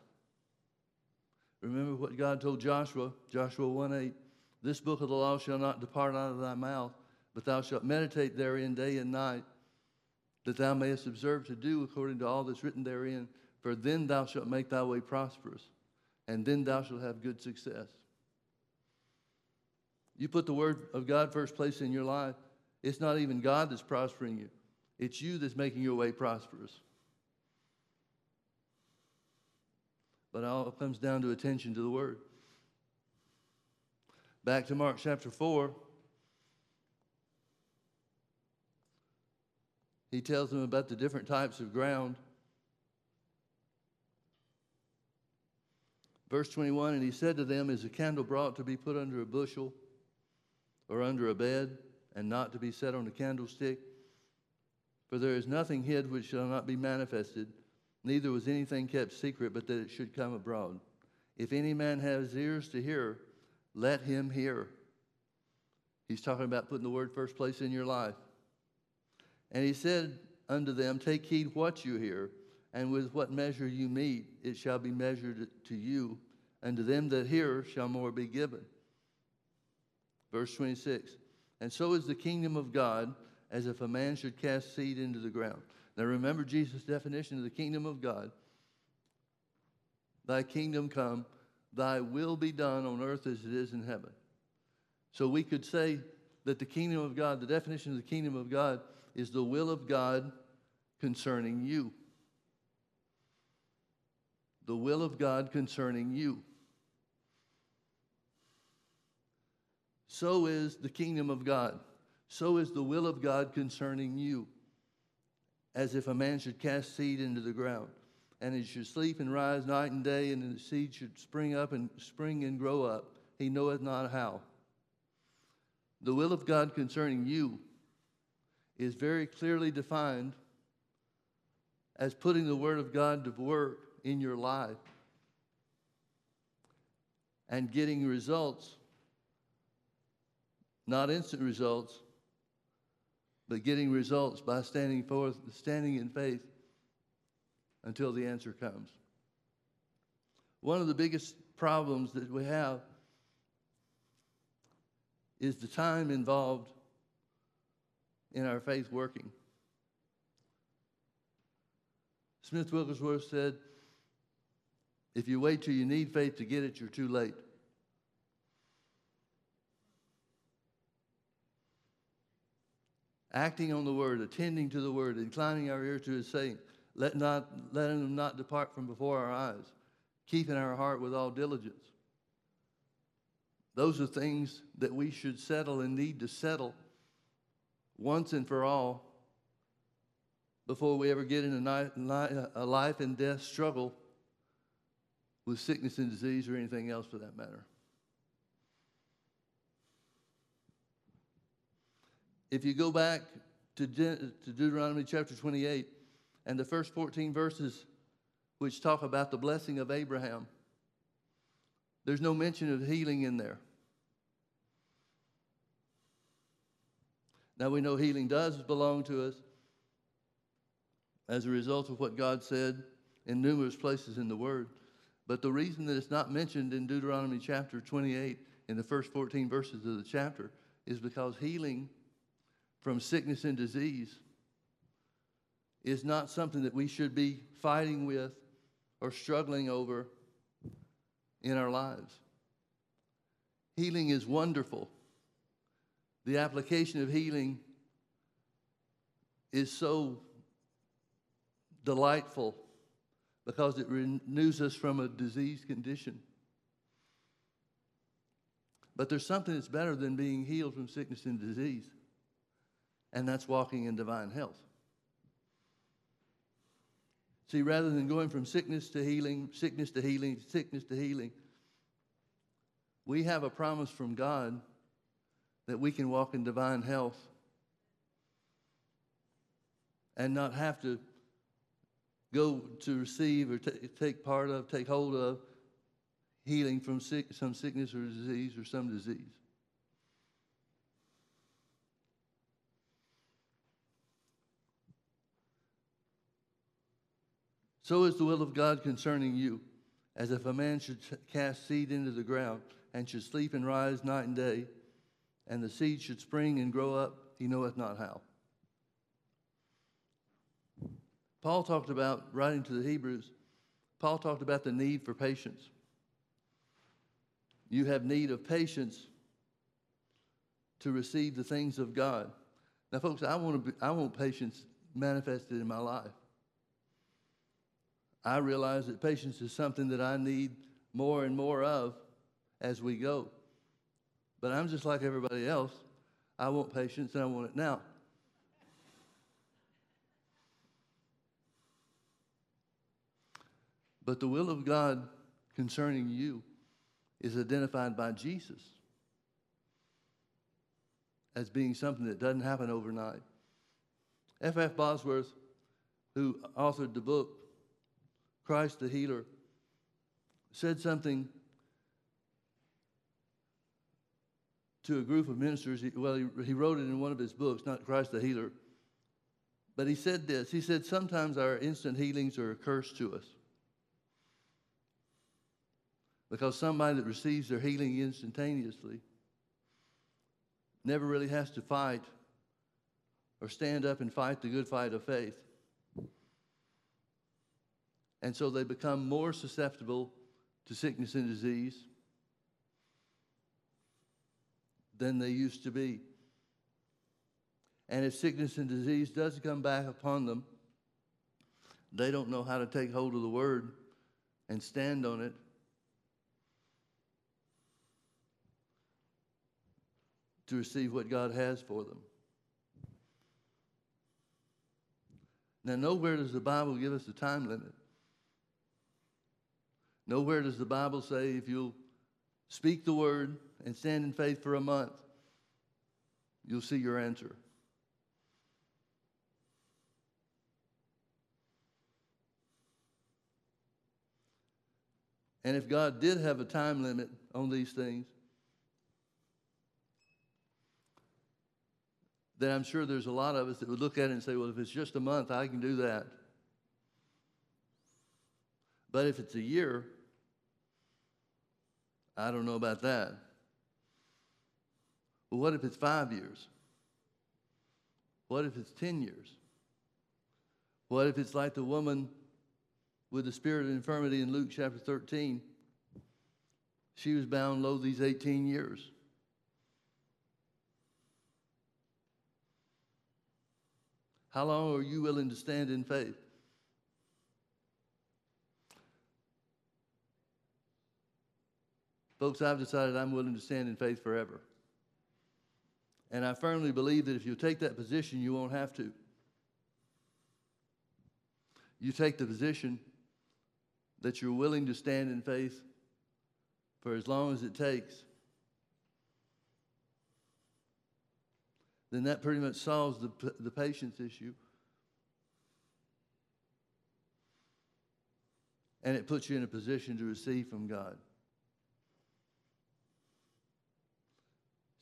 Remember what God told Joshua, Joshua 1 8, this book of the law shall not depart out of thy mouth, but thou shalt meditate therein day and night, that thou mayest observe to do according to all that's written therein. For then thou shalt make thy way prosperous, and then thou shalt have good success. You put the word of God first place in your life, it's not even God that's prospering you, it's you that's making your way prosperous. But all comes down to attention to the word. Back to Mark chapter 4. He tells them about the different types of ground. Verse 21 And he said to them, Is a candle brought to be put under a bushel or under a bed, and not to be set on a candlestick? For there is nothing hid which shall not be manifested, neither was anything kept secret, but that it should come abroad. If any man has ears to hear, let him hear. He's talking about putting the word first place in your life. And he said unto them, Take heed what you hear, and with what measure you mete, it shall be measured to you, and to them that hear shall more be given. Verse 26 And so is the kingdom of God as if a man should cast seed into the ground. Now remember Jesus' definition of the kingdom of God Thy kingdom come, thy will be done on earth as it is in heaven. So we could say that the kingdom of God, the definition of the kingdom of God, is the will of God concerning you. The will of God concerning you. So is the kingdom of God. So is the will of God concerning you. As if a man should cast seed into the ground, and he should sleep and rise night and day, and the seed should spring up and spring and grow up. He knoweth not how. The will of God concerning you is very clearly defined as putting the Word of God to work in your life and getting results, not instant results, but getting results by standing forth, standing in faith until the answer comes. One of the biggest problems that we have is the time involved in our faith working. Smith Wigglesworth said, if you wait till you need faith to get it, you're too late. Acting on the word, attending to the word, inclining our ear to his saying, let not, letting them not depart from before our eyes, keeping our heart with all diligence. Those are things that we should settle and need to settle once and for all before we ever get in a life and death struggle with sickness and disease or anything else for that matter. If you go back to, De- to Deuteronomy chapter 28 and the first 14 verses, which talk about the blessing of Abraham, there's no mention of healing in there. Now we know healing does belong to us as a result of what God said in numerous places in the Word. But the reason that it's not mentioned in Deuteronomy chapter 28 in the first 14 verses of the chapter is because healing from sickness and disease is not something that we should be fighting with or struggling over in our lives. Healing is wonderful. The application of healing is so delightful because it renews us from a diseased condition. But there's something that's better than being healed from sickness and disease, and that's walking in divine health. See, rather than going from sickness to healing, sickness to healing, sickness to healing, we have a promise from God that we can walk in divine health and not have to go to receive or t- take part of, take hold of healing from sick, some sickness or disease or some disease. So is the will of God concerning you, as if a man should cast seed into the ground and should sleep and rise night and day, and the seed should spring and grow up, he knoweth not how. Paul talked about, writing to the Hebrews, Paul talked about the need for patience. You have need of patience to receive the things of God. Now, folks, I want, to be, I want patience manifested in my life. I realize that patience is something that I need more and more of as we go. But I'm just like everybody else. I want patience and I want it now. But the will of God concerning you is identified by Jesus as being something that doesn't happen overnight. F. F. Bosworth, who authored the book Christ the Healer, said something to a group of ministers. Well, he, he wrote it in one of his books, not Christ the Healer. But he said this He said, Sometimes our instant healings are a curse to us. Because somebody that receives their healing instantaneously never really has to fight or stand up and fight the good fight of faith. And so they become more susceptible to sickness and disease than they used to be. And if sickness and disease does come back upon them, they don't know how to take hold of the word and stand on it to receive what God has for them. Now, nowhere does the Bible give us a time limit. Nowhere does the Bible say if you'll speak the word and stand in faith for a month, you'll see your answer. And if God did have a time limit on these things, then I'm sure there's a lot of us that would look at it and say, well, if it's just a month, I can do that. But if it's a year, I don't know about that. Well, what if it's five years? What if it's 10 years? What if it's like the woman with the spirit of infirmity in Luke chapter 13? She was bound low these 18 years. How long are you willing to stand in faith? Folks, I've decided I'm willing to stand in faith forever. And I firmly believe that if you take that position, you won't have to. You take the position that you're willing to stand in faith for as long as it takes. then that pretty much solves the, the patience issue. And it puts you in a position to receive from God.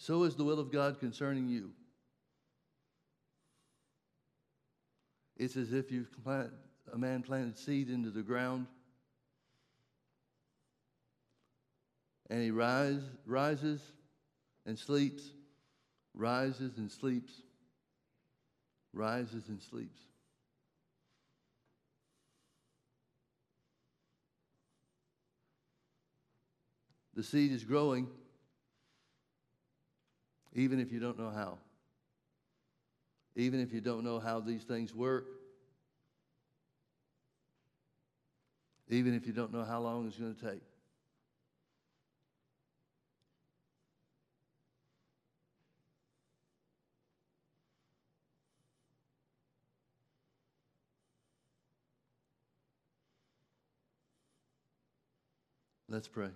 So is the will of God concerning you. It's as if you've planted, a man planted seed into the ground and he rise, rises and sleeps rises and sleeps, rises and sleeps. The seed is growing even if you don't know how. Even if you don't know how these things work. Even if you don't know how long it's going to take. Let's pray.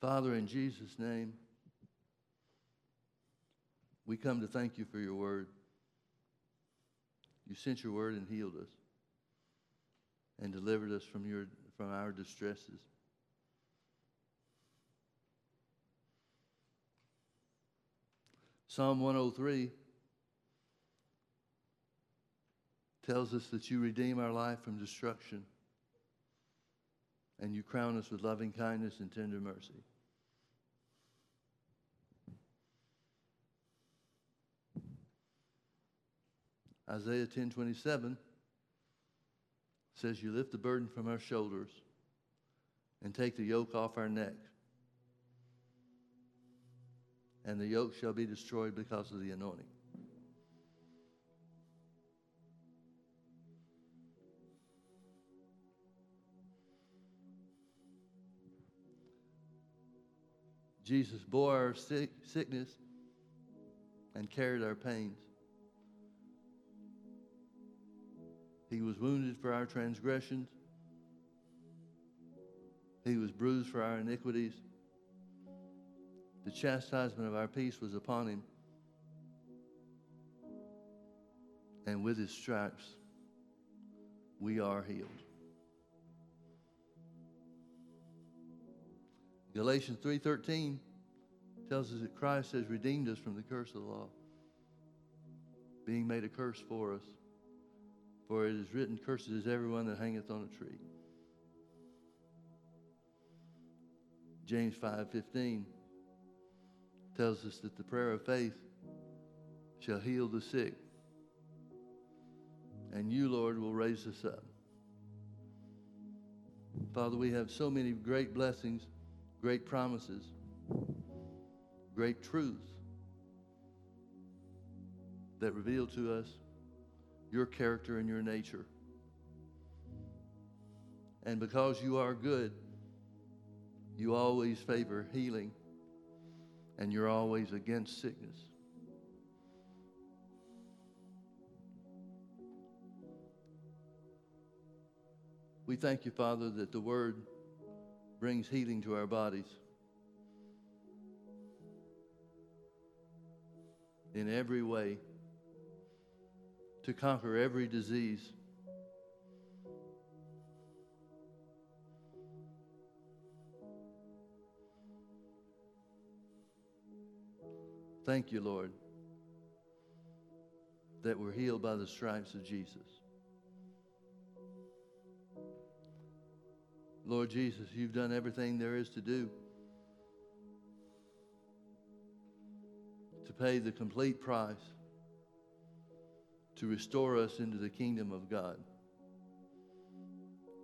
Father, in Jesus' name, we come to thank you for your word. You sent your word and healed us and delivered us from, your, from our distresses. Psalm 103 tells us that you redeem our life from destruction and you crown us with loving kindness and tender mercy. Isaiah 10:27 says you lift the burden from our shoulders and take the yoke off our neck. And the yoke shall be destroyed because of the anointing. Jesus bore our sick, sickness and carried our pains. He was wounded for our transgressions. He was bruised for our iniquities. The chastisement of our peace was upon him. And with his stripes, we are healed. Galatians 3:13 tells us that Christ has redeemed us from the curse of the law, being made a curse for us. For it is written, Cursed is everyone that hangeth on a tree. James 5:15 tells us that the prayer of faith shall heal the sick. And you, Lord, will raise us up. Father, we have so many great blessings, great promises, great truths that reveal to us your character and your nature. And because you are good, you always favor healing and you're always against sickness. We thank you, Father, that the Word brings healing to our bodies. In every way, to conquer every disease. Thank you, Lord, that we're healed by the stripes of Jesus. Lord Jesus, you've done everything there is to do to pay the complete price to restore us into the kingdom of God,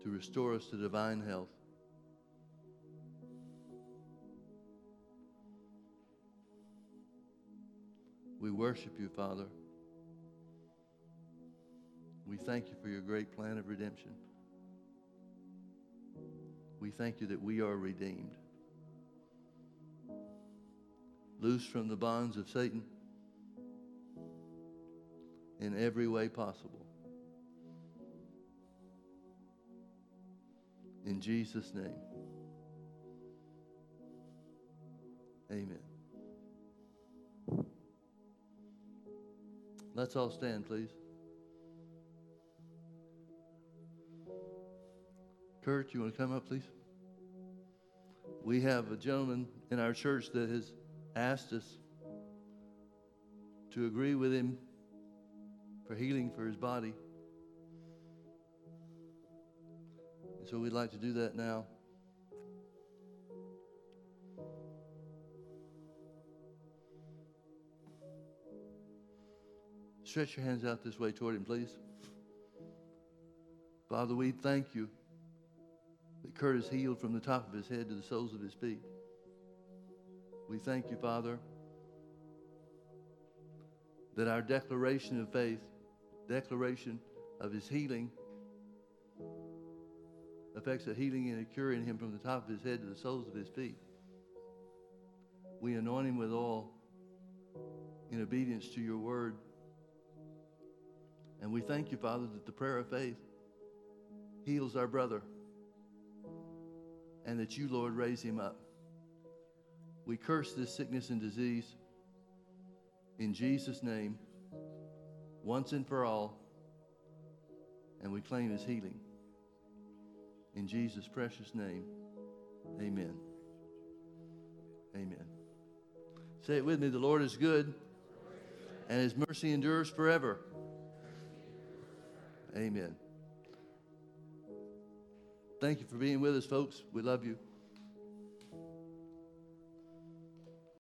to restore us to divine health. We worship you, Father. We thank you for your great plan of redemption. We thank you that we are redeemed. Loose from the bonds of Satan in every way possible. In Jesus' name. Amen. Let's all stand, please. Kurt, you want to come up, please? We have a gentleman in our church that has asked us to agree with him for healing for his body. And so we'd like to do that now. Stretch your hands out this way toward him, please. Father, we thank you Kurt healed from the top of his head to the soles of his feet. We thank you, Father, that our declaration of faith declaration of his healing affects a healing and a cure in him from the top of his head to the soles of his feet. We anoint him with oil in obedience to your word. And we thank you, Father, that the prayer of faith heals our brother and that you, Lord, raise him up. We curse this sickness and disease in Jesus' name once and for all, and we claim his healing. In Jesus' precious name, amen. Amen. Say it with me the Lord is good, and his mercy endures forever. Amen. Thank you for being with us, folks. We love you.